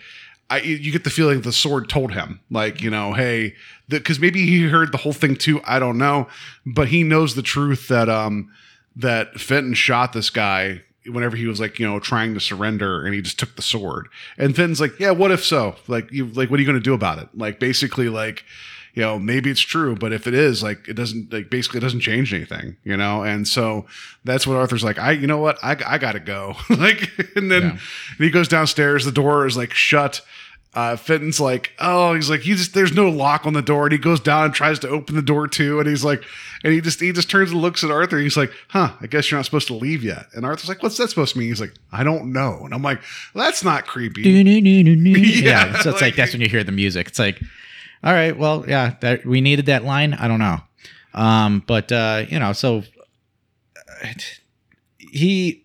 I, you get the feeling the sword told him, like, you know, hey, because maybe he heard the whole thing too. I don't know, but he knows the truth that um that Fenton shot this guy whenever he was like, you know, trying to surrender, and he just took the sword. And Fenton's like, yeah, what if so? Like, you like, what are you going to do about it? Like, basically, like, you know, maybe it's true, but if it is, like, it doesn't, like, basically, it doesn't change anything, you know. And so that's what Arthur's like. I, you know what, I, I got to go. [laughs] like, and then Yeah. and he goes downstairs. The door is like shut. Uh, Fenton's like, oh, he's like, you just there's no lock on the door, and he goes down and tries to open the door too, and he's like, and he just he just turns and looks at Arthur. And he's like, huh, I guess you're not supposed to leave yet. And Arthur's like, what's that supposed to mean? He's like, I don't know. And I'm like, well, that's not creepy. [laughs] yeah, so it's like, [laughs] like- that's when you hear the music. It's like, all right, well, yeah, that we needed that line. I don't know, um, but uh, you know, so uh, he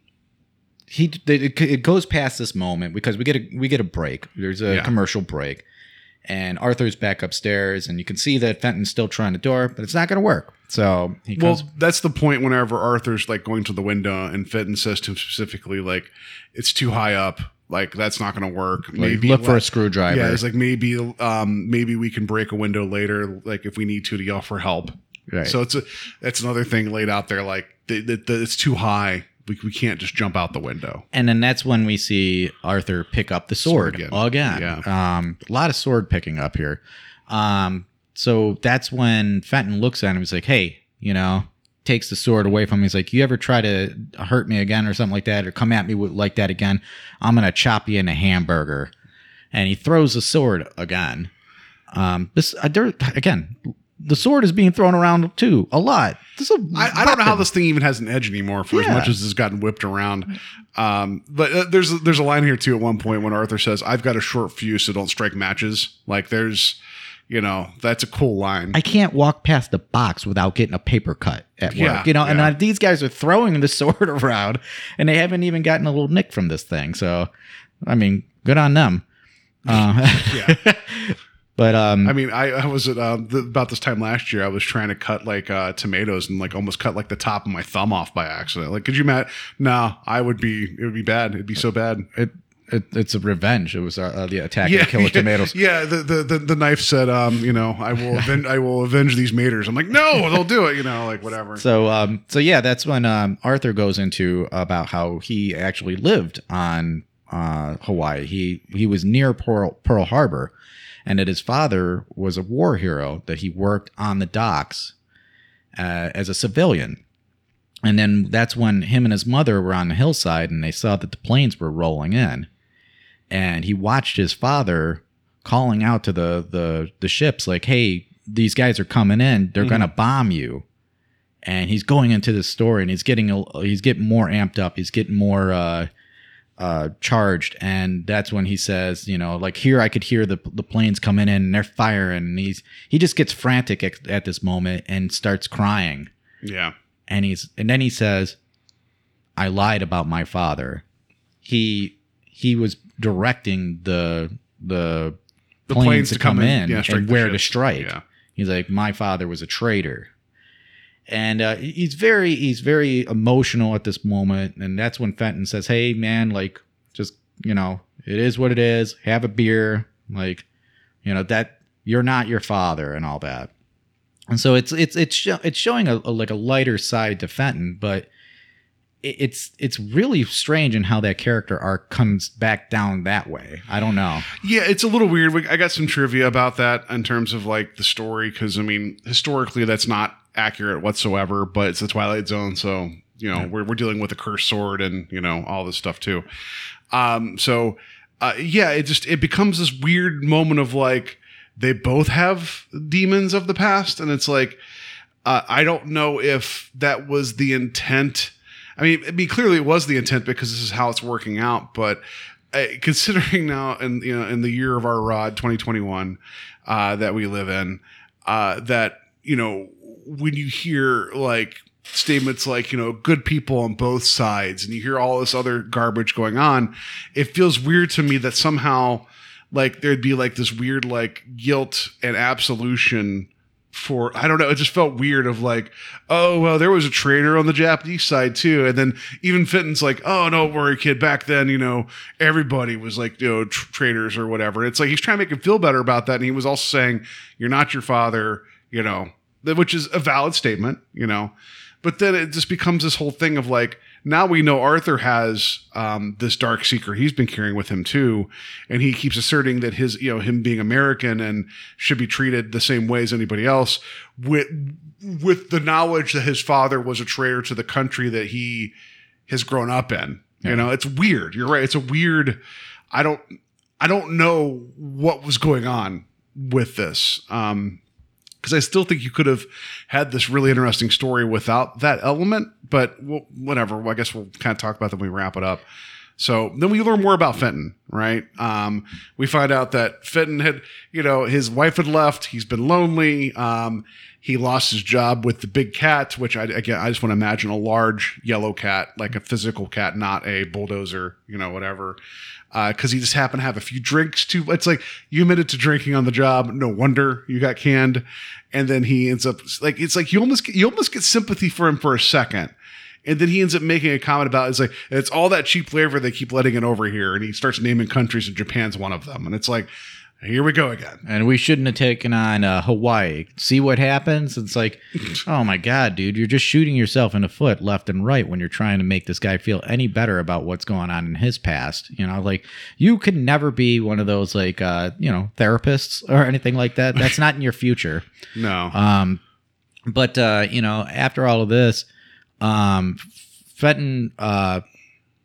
he it, it goes past this moment because we get a we get a break. There's a Yeah. commercial break, and Arthur's back upstairs, and you can see that Fenton's still trying to door, but it's not going to work. So he Well, comes. that's the point whenever Arthur's like going to the window and Fenton says to him specifically, like, it's too high up. Like, that's not going to work. like, look for a screwdriver. Yeah, it's like maybe um maybe we can break a window later, like if we need to to yell for help. Right. So it's a that's another thing laid out there, like that that- that it's too high. We, we can't just jump out the window. And then that's when we see Arthur pick up the sword, Sword again. again. Um, a lot of sword picking up here. Um, so that's when Fenton looks at him. He's like, "Hey, you know," takes the sword away from him. He's like, "You ever try to hurt me again, or something like that, or come at me with, like that again? I'm gonna chop you in a hamburger." And he throws the sword again. Um, this uh, there, again, the sword is being thrown around too a lot. This is a I, I don't know how this thing even has an edge anymore for as much as it's gotten whipped around. Um, but uh, there's there's a line here too at one point when Arthur says, "I've got a short fuse, so don't strike matches." Like there's, you know, that's a cool line. I can't walk past the box without getting a paper cut at work. Yeah, you know, and yeah. uh, these guys are throwing the [laughs] sword around, and they haven't even gotten a little nick from this thing. So, I mean, good on them. Uh, [laughs] Yeah. [laughs] but um, I mean, I, I was at um, the, about this time last year. I was trying to cut like uh, tomatoes and like almost cut like the top of my thumb off by accident. Like, could you imagine? No, I would be. It would be bad. It'd be so bad. it, it it's a revenge. It was uh, uh, the attack of the [laughs] killer yeah, tomatoes. Yeah, the, the the the knife said, um, you know, I will [laughs] aven- I will avenge these maters. I'm like, no, they'll do it. You know, like whatever. So um, so yeah, that's when um, Arthur goes into about how he actually lived on uh, Hawaii. He he was near Pearl Pearl Harbor, and that his father was a war hero. That he worked on the docks uh, as a civilian. And then that's when him and his mother were on the hillside, and they saw that the planes were rolling in, and he watched his father calling out to the the the ships like, "Hey, these guys are coming in. They're gonna bomb you." and he's going into this story and he's getting a, he's getting more amped up. He's getting more uh uh charged. And that's when he says you know like here i could hear the the planes coming in and they're firing. And he's he just gets frantic at, at this moment and starts crying. Yeah, and he's and then he says i lied about my father. He he was directing the the, The planes, planes to come, come in, yeah, and where to strike. Yeah. he's like my father was a traitor. And uh, he's very he's very emotional at this moment. And that's when fenton says hey man like just you know it is what it is. Have a beer. Like you know that you're not your father and all that. And so it's it's it's it's showing a, a like a lighter side to fenton but it's it's really strange in how that character arc comes back down that way. I don't know. Yeah, it's a little weird. I got some trivia about that in terms of like the story, because I mean, historically, that's not accurate whatsoever. But it's the Twilight Zone, so you know we're we're dealing with a cursed sword and you know all this stuff too. Um, so uh, yeah, it just it becomes this weird moment of like they both have demons of the past, and it's like uh, I don't know if that was the intent. I mean, I mean, clearly it was the intent because this is how it's working out. But uh, considering now, in you know, in the year of our rod, 2021, uh, that we live in, uh, that you know, when you hear like statements like you know, good people on both sides, and you hear all this other garbage going on, it feels weird to me that somehow, like, there'd be like this weird like guilt and absolution for I don't know. It just felt weird of like, oh well, there was a traitor on the Japanese side too, and then even Fenton's like, oh don't worry, kid. Back then, you know, everybody was like, you know, tr- traitors or whatever. It's like he's trying to make him feel better about that, and he was also saying, you're not your father, you know, which is a valid statement, you know. But then it just becomes this whole thing of like, now we know Arthur has um, this dark secret he's been carrying with him too, and he keeps asserting that his, you know, him being American and should be treated the same way as anybody else, with with the knowledge that his father was a traitor to the country that he has grown up in. You know, it's weird. You're right. It's a weird. I don't. I don't know what was going on with this. Um, because I still think you could have had this really interesting story without that element. But whatever. I guess we'll kind of talk about that when we wrap it up. So then we learn more about Fenton, right? Um, we find out that Fenton had, you know, his wife had left. He's been lonely. Um, he lost his job with the big cat, which I again I just want to imagine a large yellow cat, like a physical cat, not a bulldozer, you know, whatever. Uh, because he just happened to have a few drinks too. It's like you admitted to drinking on the job. No wonder you got canned. And then he ends up like it's like you almost you almost get sympathy for him for a second. And then he ends up making a comment about it's like it's all that cheap flavor they keep letting it over here, and he starts naming countries, and Japan's one of them. And it's like, here we go again. And we shouldn't have taken on uh, Hawaii. See what happens? It's like, [laughs] oh my god, dude, you're just shooting yourself in the foot left and right when you're trying to make this guy feel any better about what's going on in his past. You know, like you can never be one of those like uh, you know therapists or anything like that. That's not in your future. [laughs] No, Um, but uh, you know, after all of this, um, Fenton, uh,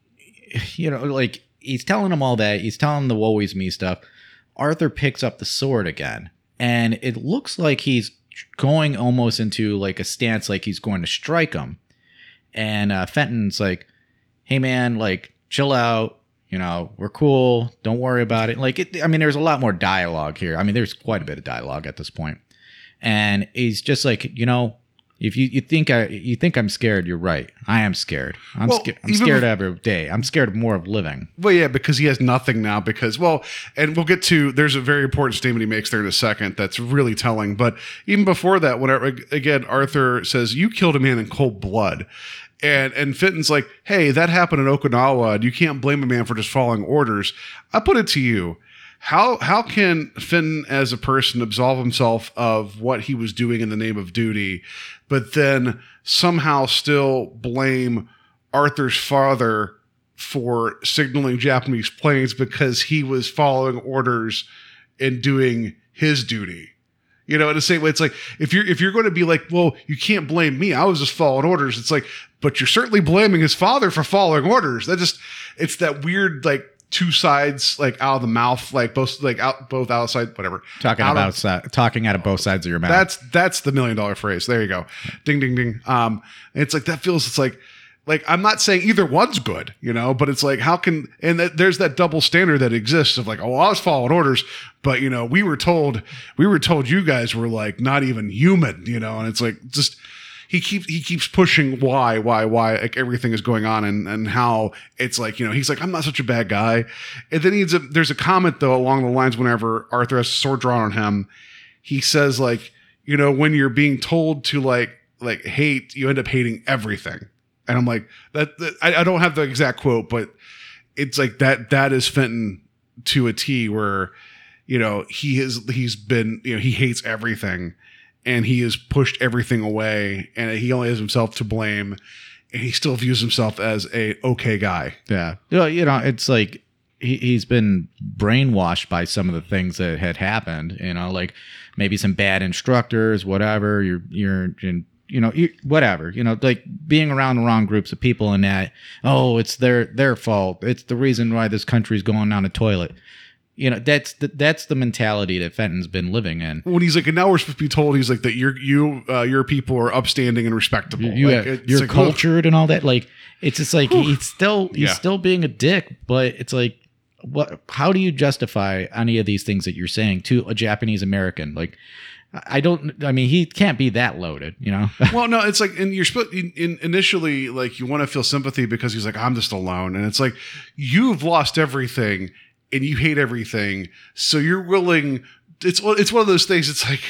[sighs] you know, like he's telling him all that. He's telling the woe is me stuff. Arthur picks up the sword again, and it looks like he's going almost into like a stance, like he's going to strike him. And uh, Fenton's like, "Hey, man, like chill out." You know, we're cool. Don't worry about it. Like, it, I mean, there's a lot more dialogue here. I mean, there's quite a bit of dialogue at this point and he's just like you know if you, you think I you think I'm scared, you're right. I am scared. I'm Well, scared. I'm scared if- every day. I'm scared more of living. Well, yeah, because he has nothing now. Because well, and we'll get to. There's a very important statement he makes there in a second that's really telling. But even before that, whenever again Arthur says you killed a man in cold blood, and and Fenton's like, hey, that happened in Okinawa, and you can't blame a man for just following orders. I put it to you. How how can Finn as a person absolve himself of what he was doing in the name of duty, but then somehow still blame Arthur's father for signaling Japanese planes because he was following orders and doing his duty. You know, in the same way, it's like if you're if you're going to be like, well, you can't blame me. I was just following orders. It's like, but you're certainly blaming his father for following orders. That just it's that weird like two sides like out of the mouth, like both like out both outside whatever. Talking Out of- about si- talking out of both sides of your mouth. that's that's the million dollar phrase. There you go. Ding ding ding. Um it's like that feels it's like like I'm not saying either one's good, you know, but it's like how can and that, there's that double standard that exists of like, oh, I was following orders, but you know, we were told we were told you guys were like not even human, you know, and it's like just he keeps he keeps pushing why why why like everything is going on and and how it's like you know he's like I'm not such a bad guy, and then he's a, there's a comment though along the lines whenever Arthur has a sword drawn on him, he says like you know when you're being told to like like hate you end up hating everything, and I'm like that, that I, I don't have the exact quote but it's like that that is Fenton to a T where you know he has he's been you know he hates everything and he has pushed everything away and he only has himself to blame and he still views himself as a okay guy. Yeah. You know, it's like he, he's been brainwashed by some of the things that had happened, you know, like maybe some bad instructors, whatever. You're, you're, in, you know, whatever, you know, like being around the wrong groups of people and that, oh, it's their, their fault. It's the reason why this country's going down the toilet. You know, that's the, that's the mentality that Fenton's been living in. When he's like, and now we're supposed to be told he's like that you're you uh, your people are upstanding and respectable. You, like, you it's you're like, cultured and all that. Like, it's just like he's still he's Yeah. still being a dick, but it's like, what? How do you justify any of these things that you're saying to a Japanese American? Like, I I don't. I mean, he can't be that loaded, you know. [laughs] well, no, it's like, and you're supposed in, in initially like you want to feel sympathy because he's like, I'm just alone, and it's like you've lost everything and you hate everything, so you're willing. It's it's one of those things. It's like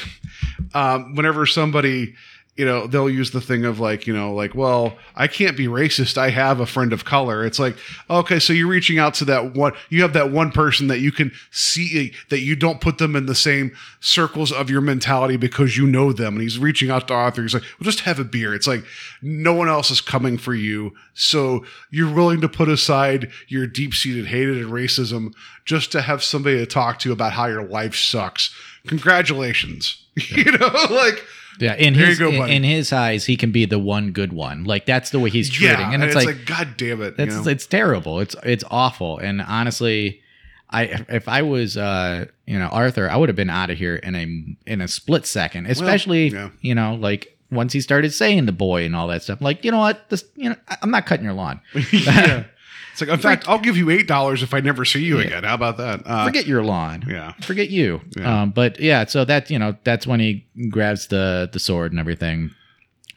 um, whenever somebody. You know, they'll use the thing of like, you know, like, well, I can't be racist. I have a friend of color. It's like, okay, so you're reaching out to that one, you have that one person that you can see that you don't put them in the same circles of your mentality because you know them. And he's reaching out to Arthur. He's like, well, just have a beer. It's like no one else is coming for you. So you're willing to put aside your deep seated hatred and racism just to have somebody to talk to about how your life sucks. Congratulations. [laughs] you know, [laughs] like, yeah, in his go, in, in his eyes, he can be the one good one. Like that's the way he's treating, yeah. and it's, like, God damn it. That's you know? it's terrible. It's it's awful. And honestly, I if I was uh you know Arthur, I would have been out of here in a in a split second. Especially yeah. you know like once he started saying the boy and all that stuff. Like you know what, this you know I'm not cutting your lawn. [laughs] yeah. Like, in fact, I'll give you eight dollars if I never see you again. How about that? Uh, Forget your lawn. Yeah. Forget you. Yeah. Um, but yeah, so that you know that's when he grabs the the sword and everything,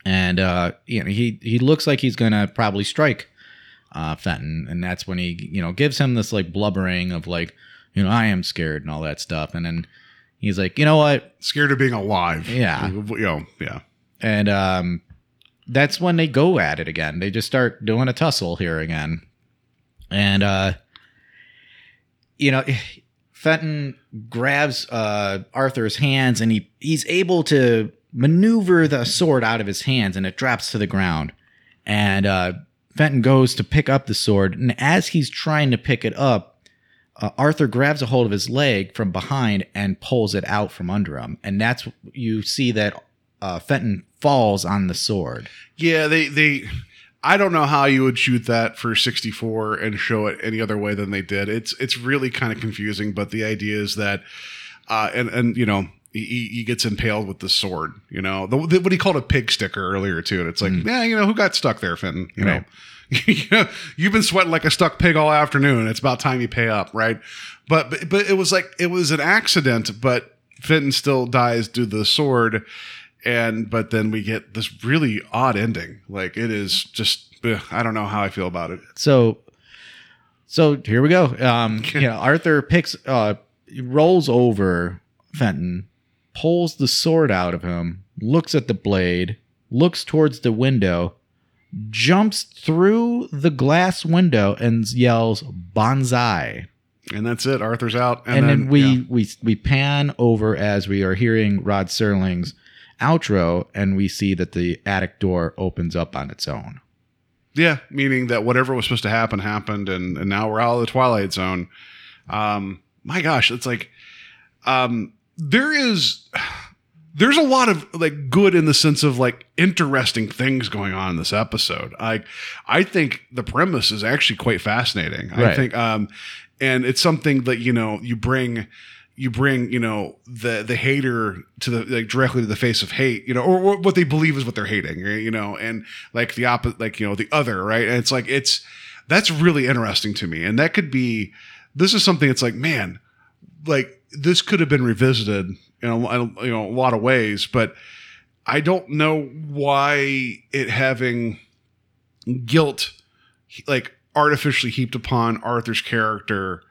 and uh, you know he he looks like he's gonna probably strike uh, Fenton, and that's when he you know gives him this like blubbering of like you know I am scared and all that stuff, and then he's like you know what, scared of being alive. Yeah. You know, yeah. and um, that's when they go at it again. They just start doing a tussle here again, and uh, you know, Fenton grabs uh, Arthur's hands, and he he's able to maneuver the sword out of his hands, and it drops to the ground. And uh, Fenton goes to pick up the sword, and as he's trying to pick it up, uh, Arthur grabs a hold of his leg from behind and pulls it out from under him, and that's you see that uh, Fenton falls on the sword. Yeah, they they I don't know how you would shoot that for 64 and show it any other way than they did. It's it's really kind of confusing, but the idea is that uh and and you know he, he gets impaled with the sword, you know, the, the, what he called a pig sticker earlier too. And it's like, yeah, you know, who got stuck there, Fenton? You Right. know, you know, [laughs] you've been sweating like a stuck pig all afternoon. It's about time you pay up, right? But but, but it was like it was an accident, but Fenton still dies due to the sword, and but then we get this really odd ending. Like it is just ugh, I don't know how I feel about it. So, so here we go. Um, [laughs] you know, Arthur picks, uh, rolls over Fenton, pulls the sword out of him, looks at the blade, looks towards the window, jumps through the glass window, and yells "Banzai!" And that's it. Arthur's out, And, then, we yeah. we we pan over as we are hearing Rod Serling's outro, and we see that the attic door opens up on its own. Yeah, meaning that whatever was supposed to happen happened, and, and now we're out of the twilight zone. Um, my gosh, it's like um, there is [sighs] there's a lot of like good in the sense of like interesting things going on in this episode. I I think the premise is actually quite fascinating. I think um, and it's something that you know you bring you bring you know the the hater to the like directly to the face of hate you know or, or what they believe is what they're hating you know and like the opposite like you know the other right? And it's like it's that's really interesting to me. And that could be this is something that's like man like this could have been revisited in a- you know a lot of ways but i don't know why it having guilt like artificially heaped upon arthur's character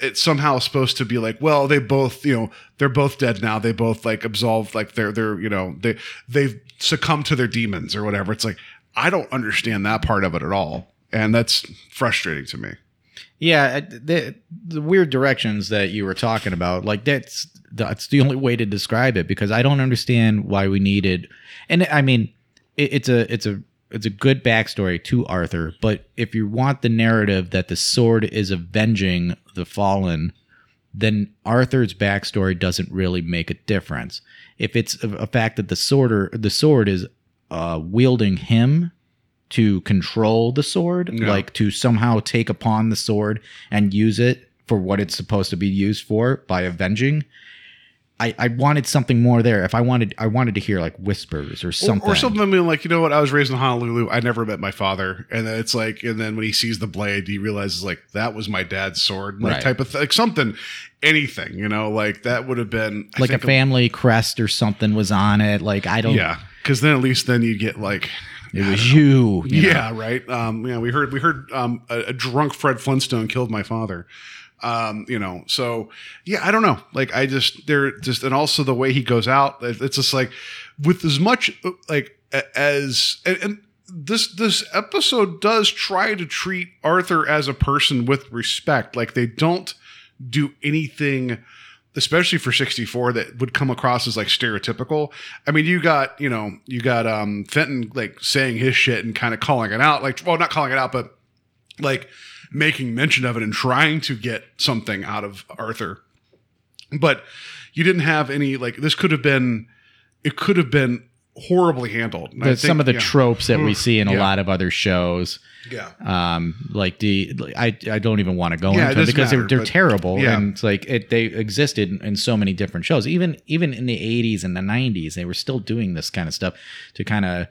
it's somehow supposed to be like, well, they both, you know, they're both dead now. They both like absolved, like they're they're, you know, they they've succumbed to their demons or whatever. It's like I don't understand that part of it at all, and that's frustrating to me. Yeah, the the weird directions that you were talking about, like that's that's the only way to describe it because I don't understand why we needed. And I mean, it, it's a it's a it's a good backstory to Arthur, but if you want the narrative that the sword is avenging the fallen, then Arthur's backstory doesn't really make a difference. If it's a, a fact that the sword or the sword is uh, wielding him to control the sword, Yeah. like to somehow take upon the sword and use it for what it's supposed to be used for by avenging. I, I wanted something more there. If I wanted, I wanted to hear like whispers or Or- something. Or, something. I mean, like you know what? I was raised in Honolulu. I never met my father, and then it's like, and then when he sees the blade, he realizes like that was my dad's sword, like Right. type of th- like something, anything. You know, like that would have been I like a family crest or something was on it. Like I don't. Yeah, because then at least then you get like. It was you. you know? yeah, right. Um, yeah, we heard we heard um, a, a drunk Fred Flintstone killed my father. Um, you know, so yeah, I don't know. Like, I just they're just, and also the way he goes out, it's just like with as much uh, like as and, and this this episode does try to treat Arthur as a person with respect. Like they don't do anything especially for 64 that would come across as like stereotypical i mean you got you know you got um fenton like saying his shit and kind of calling it out like well not calling it out but like making mention of it and trying to get something out of arthur. But you didn't have any like this could have been it could have been horribly handled. The- some of the yeah. tropes that we see in a lot of other shows, yeah. Um, like the I I don't even want to go Yeah, it into them doesn't because they're, they're but- terrible. yeah. and it's like it, they existed in, in so many different shows. Even even in the '80s and the '90s, they were still doing this kind of stuff to kind of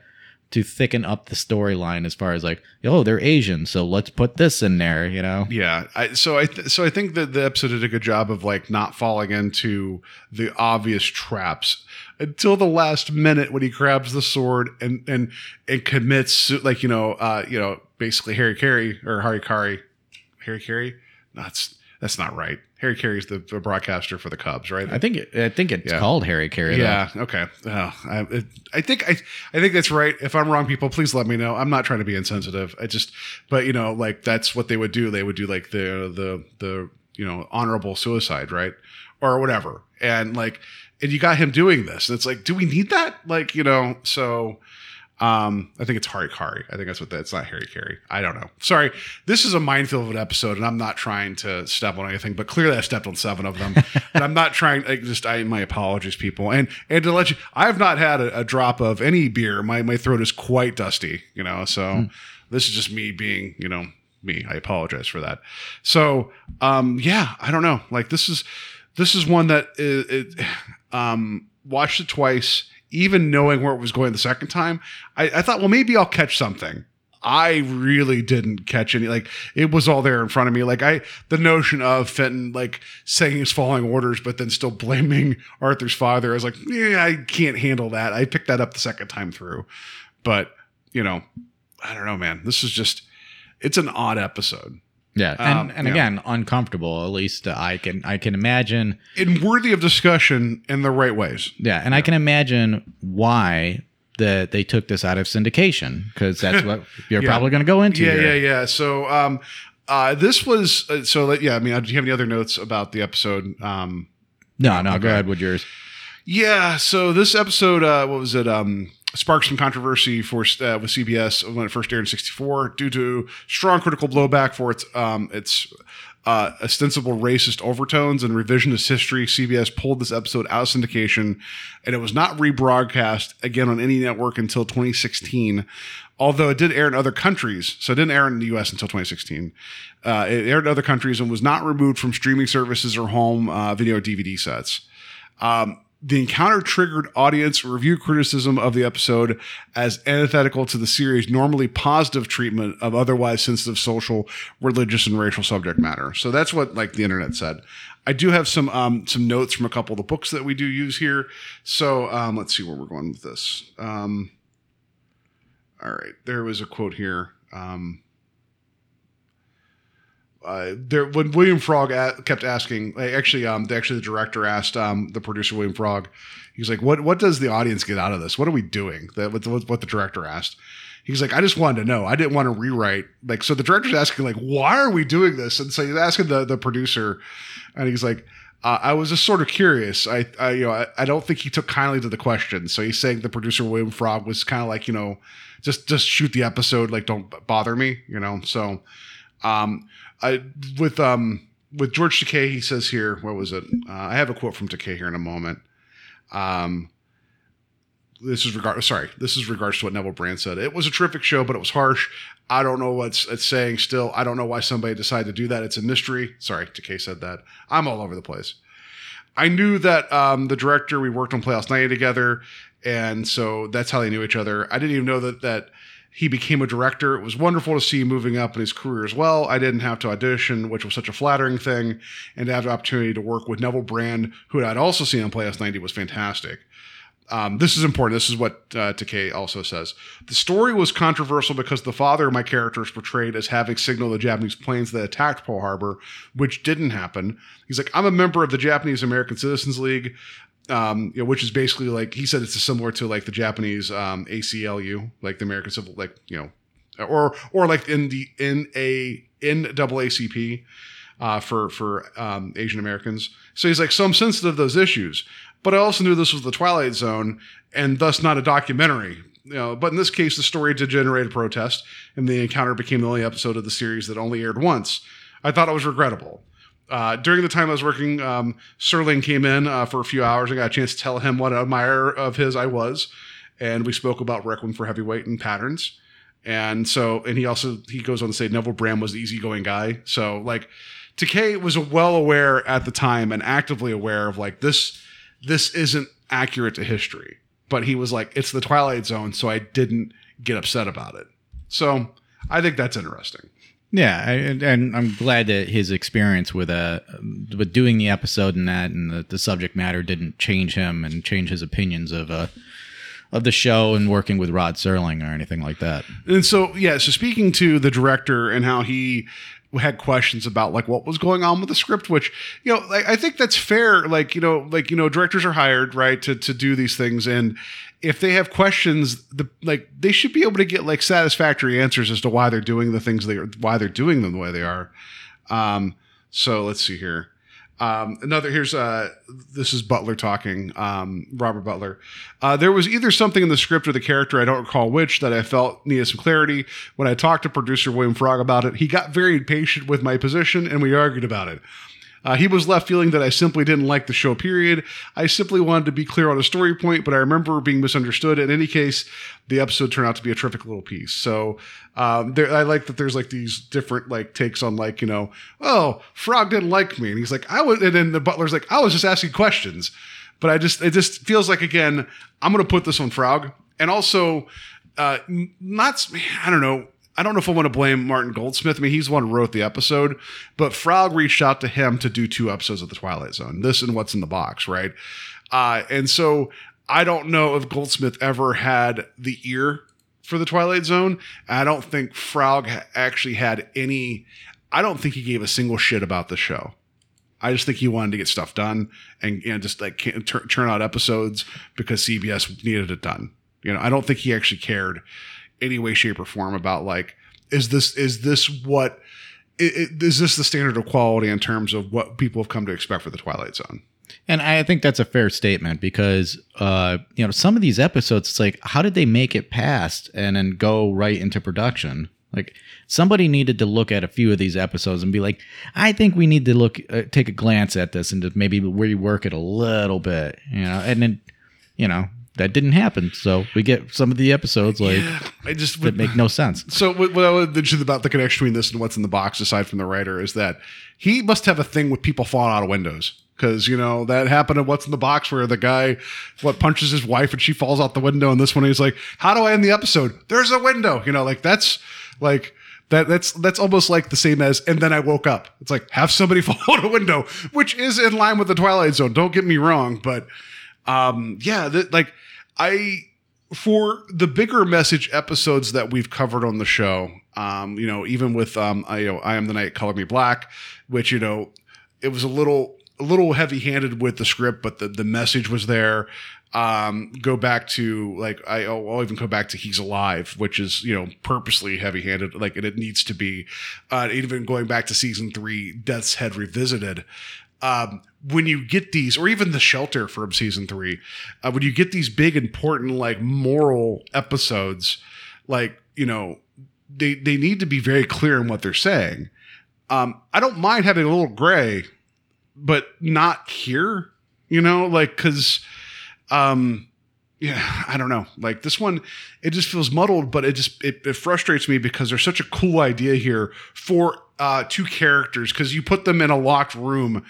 to thicken up the storyline as far as like oh they're Asian, so let's put this in there, you know. Yeah, I, so I th- so I think that the episode did a good job of like not falling into the obvious traps until the last minute when he grabs the sword and and and commits like you know uh you know basically Harry Carey or Harry Carey Harry Carey that's that's not right Harry Carey's the, the broadcaster for the Cubs right I think it, I think it's Yeah. called Harry Carey. though. yeah. Okay. Oh, I, it, I think I, I think that's right. If I'm wrong, people, please let me know. I'm not trying to be insensitive. I just, but you know, like that's what they would do. They would do like the the the you know honorable suicide, right, or whatever. And like, and you got him doing this. And it's like, do we need that? Like, you know, so. Um, I think it's Harry Kari. I think that's what that's not Harry Carey. I don't know. Sorry, this is a minefield of an episode, and I'm not trying to step on anything, but clearly I stepped on seven of them. [laughs] and I'm not trying. Like, just I my apologies, people, and and to let you, I have not had a, a drop of any beer. My my throat is quite dusty, you know. So this is just me being, you know, me. I apologize for that. So um, yeah, I don't know. Like this is this is one that it, it [sighs] um watched it twice even knowing where it was going the second time I, I thought well maybe i'll catch something. I really didn't catch any like it was all there in front of me. Like i the notion of fenton like saying he's following orders but then still [laughs] blaming arthur's father i was like yeah i can't handle that. I picked that up the second time through. But you know i don't know man. This is just it's an odd episode Yeah, and, Um, and yeah. again, uncomfortable. At least I can I can imagine. and worthy of discussion in the right ways Yeah, and I can imagine why that they took this out of syndication because that's [laughs] what you're Yeah. probably going to go into. yeah, here. yeah, yeah. So, um, uh, this was uh, so. Yeah, I mean, do you have any other notes about the episode? Um, No, no, go ahead with yours. yeah. So this episode, uh, what was it? Um, sparked some controversy for uh, with CBS when it first aired in '64 due to strong critical blowback for its um, its uh, ostensible racist overtones and revisionist history. CBS pulled this episode out of syndication, and it was not rebroadcast again on any network until 2016. Although it did air in other countries, so it didn't air in the U.S. until 2016. Uh, it aired in other countries and was not removed from streaming services or home uh, video DVD sets. Um, the encounter triggered audience review criticism of the episode as antithetical to the series' normally positive treatment of otherwise sensitive social, religious, and racial subject matter. So that's what like the internet said. I do have some um, some notes from a couple of the books that we do use here. So um, let's see where we're going with this. Um, all right, there was a quote here. Um, uh, there when William Froug a- kept asking, actually, um, the, actually the director asked um, the producer William Froug, he's like, "What what does the audience get out of this? What are we doing?" That what, what, the director asked. He's like, "I just wanted to know. I didn't want to rewrite." Like, so the director's asking, like, "Why are we doing this?" And so he's asking the the producer, and he's like. Uh, I was just sort of curious. I, I you know, I, I don't think he took kindly to the question. So he's saying the producer William Froug was kind of like, you know, just just shoot the episode, like don't bother me, you know. So, um, I with um with George Takei, he says here, what was it? Uh, I have a quote from Takei here in a moment. Um, this is regard. Sorry, this is regards to what Neville Brand said. It was a terrific show, but it was harsh. I don't know what's it's saying. Still, I don't know why somebody decided to do that. It's a mystery. Sorry, Takei said that. I'm all over the place. I knew that um, the director. We worked on Playhouse 90 together, and so that's how they knew each other. I didn't even know that that he became a director. It was wonderful to see him moving up in his career as well. I didn't have to audition, which was such a flattering thing, and to have the opportunity to work with Neville Brand, who I'd also seen on Playhouse 90, was fantastic. Um, this is important. This is what uh, Takei also says. The story was controversial because the father of my character is portrayed as having signaled the Japanese planes that attacked Pearl Harbor, which didn't happen. He's like, I'm a member of the Japanese American Citizens League, um, you know, which is basically like he said it's similar to like the Japanese um, ACLU, like the American Civil, like you know, or or like in the in a in NAACP uh, for for um, Asian Americans. So he's like, so I'm sensitive to those issues, but I also knew this was the Twilight Zone and thus not a documentary. You know, but in this case, the story did generate a protest, and the encounter became the only episode of the series that only aired once. I thought it was regrettable. Uh, during the time I was working, um, Serling came in uh, for a few hours. I got a chance to tell him what an admirer of his I was, and we spoke about Requiem for Heavyweight and patterns. And so, and he also he goes on to say Neville Brand was the easygoing guy. So, like, Takei was well aware at the time and actively aware of like this this isn't accurate to history. But he was like, it's the Twilight Zone, so I didn't get upset about it. So I think that's interesting. Yeah, I, and, I'm glad that his experience with uh with doing the episode and that and the, the subject matter didn't change him and change his opinions of uh of the show and working with Rod Serling or anything like that. And so, yeah, so speaking to the director and how he had questions about like what was going on with the script which you know like, i think that's fair like you know like you know directors are hired right to to do these things and if they have questions the like they should be able to get like satisfactory answers as to why they're doing the things they are why they're doing them the way they are um so let's see here um, another here's uh this is Butler talking, um, Robert Butler. Uh, there was either something in the script or the character, I don't recall which, that I felt needed some clarity. When I talked to producer William Froug about it, he got very impatient with my position and we argued about it. Uh, he was left feeling that I simply didn't like the show, period. I simply wanted to be clear on a story point, but I remember being misunderstood. In any case, the episode turned out to be a terrific little piece. So um, there, I like that there's like these different like takes on like, you know, oh, Froug didn't like me. And he's like, I was, and then the butler's like, I was just asking questions. But I just, it just feels like, again, I'm going to put this on Froug. And also, uh, not, I don't know, I don't know if I want to blame Martin Goldsmith. I mean, he's the one who wrote the episode, but Froug reached out to him to do two episodes of The Twilight Zone, this and What's in the Box, right? Uh, and so I don't know if Goldsmith ever had the ear for The Twilight Zone. I don't think Froug actually had any, I don't think he gave a single shit about the show. I just think he wanted to get stuff done and know, just like can churn out episodes because CBS needed it done. You know, I don't think he actually cared any way, shape, or form about like, is this is this what is this the standard of quality in terms of what people have come to expect for the Twilight Zone? And I think that's a fair statement because uh, you know some of these episodes, it's like, how did they make it past and then go right into production? Like somebody needed to look at a few of these episodes and be like, I think we need to look, uh, take a glance at this and to maybe rework it a little bit, you know. And then, you know, that didn't happen. So we get some of the episodes like yeah, I just that make no sense. So what, what I would mention about the connection between this and what's in the box, aside from the writer, is that he must have a thing with people falling out of windows. Because you know that happened in What's in the Box, where the guy what punches his wife and she falls out the window, and this one he's like, "How do I end the episode? There's a window." You know, like that's like that that's that's almost like the same as and then I woke up. It's like have somebody [laughs] fall out a window, which is in line with the Twilight Zone. Don't get me wrong, but um, yeah, that like I for the bigger message episodes that we've covered on the show, um, you know, even with um, I, you know, I am the night, color me black, which you know, it was a little a little heavy handed with the script, but the the message was there. Um, go back to like I, I'll, I'll even go back to He's Alive, which is you know purposely heavy handed, like and it needs to be. Uh, even going back to season three, Death's Head revisited. Um, when you get these, or even the shelter from season three, uh, when you get these big, important, like moral episodes, like you know, they they need to be very clear in what they're saying. Um, I don't mind having a little gray, but not here. You know, like because, um, yeah, I don't know. Like this one, it just feels muddled, but it just it, it frustrates me because there's such a cool idea here for uh, two characters because you put them in a locked room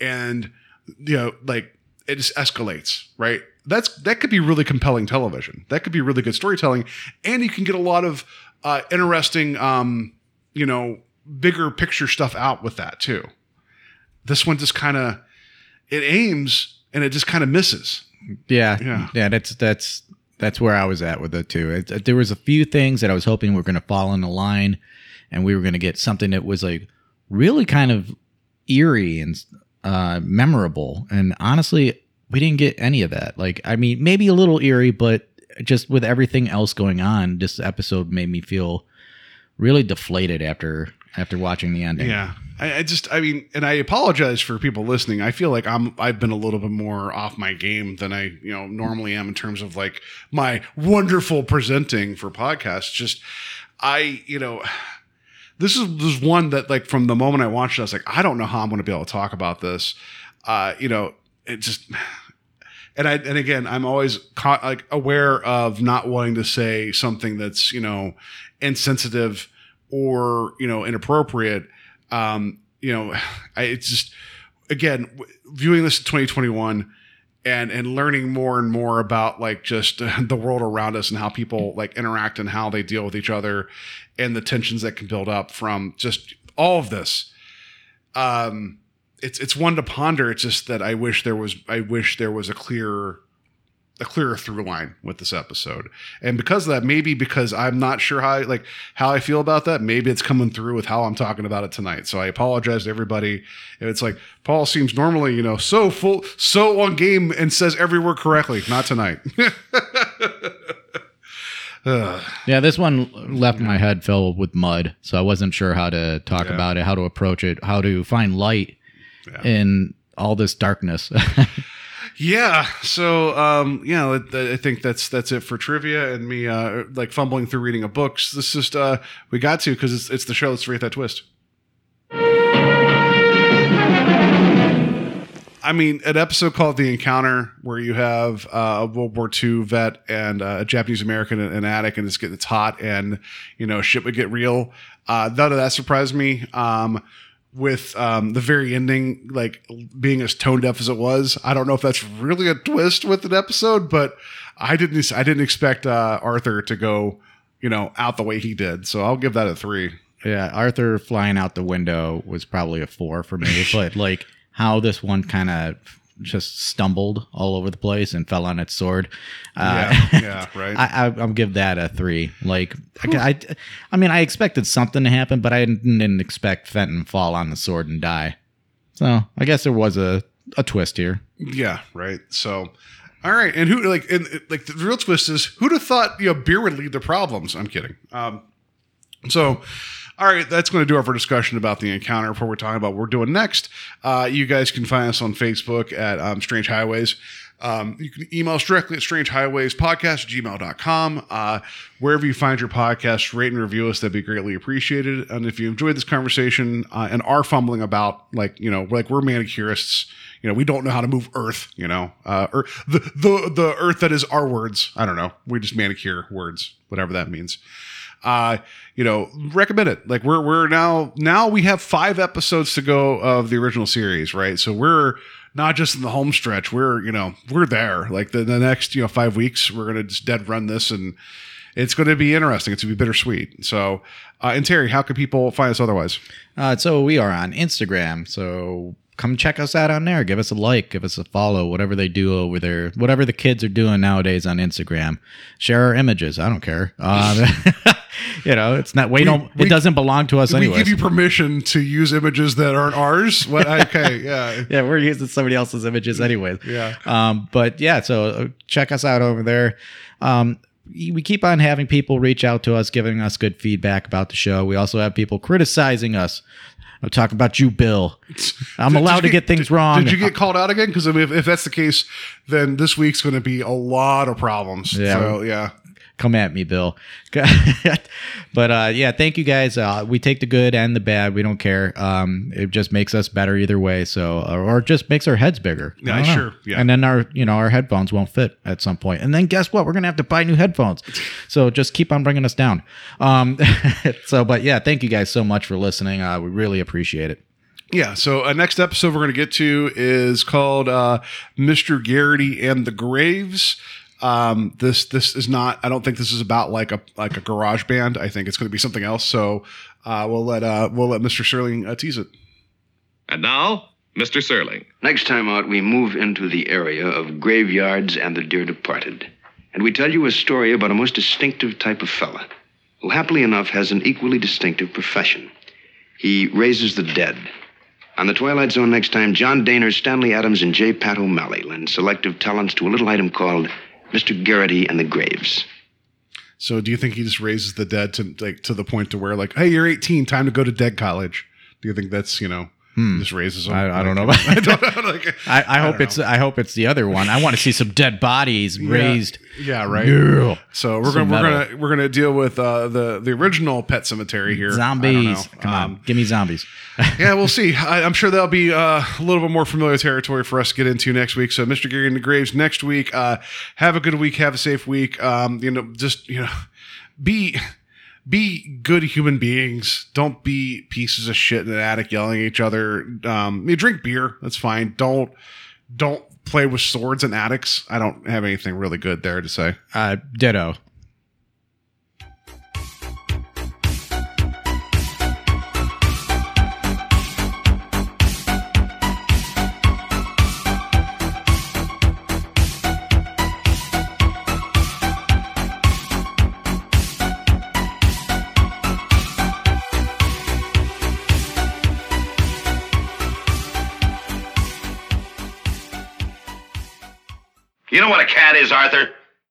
and you know like it just escalates right? That's that could be really compelling television. That could be really good storytelling and you can get a lot of uh, interesting um you know bigger picture stuff out with that too. This one just kind of it aims and it just kind of misses. Yeah, Yeah. yeah, That's that's that's where I was at with it too. It, there was a few things that I was hoping were going to fall in the line, and we were going to get something that was like really kind of eerie and uh, memorable. And honestly, we didn't get any of that. Like, I mean, maybe a little eerie, but just with everything else going on, this episode made me feel really deflated after after watching the ending. Yeah. I, I just, I mean, and I apologize for people listening. I feel like I'm, I've been a little bit more off my game than I, you know, normally am in terms of like my wonderful presenting for podcasts. Just, I, you know, this is this is one that like from the moment I watched it, I was like, I don't know how I'm going to be able to talk about this. Uh, you know, it just, [sighs] and I, and again, I'm always caught like aware of not wanting to say something that's, you know, insensitive or, you know, inappropriate um, you know, [sighs] I, it's just again viewing this in 2021 and and learning more and more about like just [laughs] the world around us and how people like interact and how they deal with each other and the tensions that can build up from just all of this. Um, it's it's one to ponder. It's just that I wish there was I wish there was a clearer a clearer through line with this episode. And because of that, maybe because I'm not sure how I, like how I feel about that, maybe it's coming through with how I'm talking about it tonight. So I apologize to everybody. And it's like Paul seems normally, you know, so full, so on game and says every word correctly. Not tonight. [laughs] Yeah, this one left my head filled with mud, so I wasn't sure how to talk Yeah. about it, how to approach it, how to find light Yeah. in all this darkness. [laughs] Yeah. So, um, yeah, I I think that's that's it for trivia and me, uh, like fumbling through reading a books. This is just uh, we got to because it's it's the show rate that twist. I mean, an episode called "The Encounter," where you have uh, a World War II vet and uh, a Japanese American in an attic, and it's getting it's hot, and you know shit would get real. Uh, none of that surprised me. Um, with um, the very ending, like being as tone deaf as it was, I don't know if that's really a twist with an episode, but I didn't I didn't expect uh, Arthur to go, you know, out the way he did. So I'll give that a three. yeah, Arthur flying out the window was probably a four for me, but like how this one kind of just stumbled all over the place and fell on its sword. Uh, Yeah, yeah, [laughs] right. I, I, I'll give that a three. Like, I, I, I mean, I expected something to happen, but I didn't, didn't expect Fenton fall on the sword and die. So I guess there was a, a twist here. Yeah, right. So, all right, and who like and like the real twist is who'd have thought you know beer would lead to problems? I'm kidding. Um, so. All right, that's going to do for discussion about the encounter. Before we're talking about what we're doing next, uh, you guys can find us on Facebook at um, Strange Highways. Um, you can email us directly at strangehighwayspodcast at gmail.com. Uh, wherever you find your podcast, rate and review us. That'd be greatly appreciated. And if you enjoyed this conversation uh, and are fumbling about, like, you know, like we're manicurists, you know, we don't know how to move Earth, you know, uh, or the, the, the Earth that is our words. I don't know. We just manicure words, whatever that means uh, you know, recommend it. Like we're we're now now we have five episodes to go of the original series, right? So we're not just in the home stretch. We're you know we're there. Like the, the next you know five weeks, we're gonna just dead run this, and it's to be interesting. It's to be bittersweet. So, uh, and Terry, how can people find us otherwise? Uh, so we are on Instagram. So come check us out on there. Give us a like, give us a follow, whatever they do over there, whatever the kids are doing nowadays on Instagram. Share our images. I don't care. Uh, [laughs] you know, it's not. We, don't. we- it doesn't belong to us anyway. we give you permission to use images that aren't ours. What? [laughs] Okay, yeah, yeah, we're using somebody else's images anyways. yeah. Um, but yeah, so uh, check us out over there. Um, we keep on having people reach out to us, giving us good feedback about the show. We also have people criticizing us. I'm talking about you, Bill. [laughs] I'm Did- allowed did to you get things did- wrong. Did you get called out again? Because if, if that's the case, then this week's going to be a lot of problems. Yeah. So yeah. Come at me, Bill. [laughs] but uh, yeah, thank you guys. Uh, we take the good and the bad. We don't care. Um, it just makes us better either way. So, or, just makes our heads bigger. Yeah, know. sure, yeah. And then our, you know, our headphones won't fit at some point. And then guess what? We're gonna have to buy new headphones. [laughs] So just keep on bringing us down. Um, [laughs] so, but yeah, thank you guys so much for listening. Uh, we really appreciate it. Yeah. So uh, next episode we're going to get to is called uh, Mr. Garrity and the Graves. Um, this this is not. I don't think this is about like a like a garage band. I think it's going to be something else. So uh, we'll let uh, we'll let Mr. Serling uh, tease it. And now, Mr. Serling. Next time out, we move into the area of graveyards and the dear departed. And we tell you a story about a most distinctive type of fella who, happily enough, has an equally distinctive profession. He raises the dead. On the Twilight Zone next time, John Dehner, Stanley Adams, and J. Pat O'Malley lend selective talents to a little item called Mr. Garrity and the Graves. So do you think he just raises the dead to like to the point to where like, hey, you're 18, time to go to dead college? Do you think that's you know he just raises them? Hmm. I, I don't know. [laughs] About I don't know. Like, [laughs] I, I hope it's I hope it's the other one. I want to see some dead bodies raised. Yeah, right. Yeah. So we're Some gonna we're gonna we're gonna deal with uh, the the original Pet Sematary here. Zombies. Come Um, on, give me zombies. [laughs] yeah, we'll see. I, I'm sure that'll be uh, a little bit more familiar territory for us to get into next week. So, Mr. Gary and the Graves next week. Uh, have a good week. Have a safe week. Um, you know, just you know, be be good human beings. Don't be pieces of shit in an attic yelling at each other. Um, you drink beer. That's fine. Don't don't play with swords and attics. I don't have anything really good there to say. Uh, ditto. You know what a cat is, Arthur?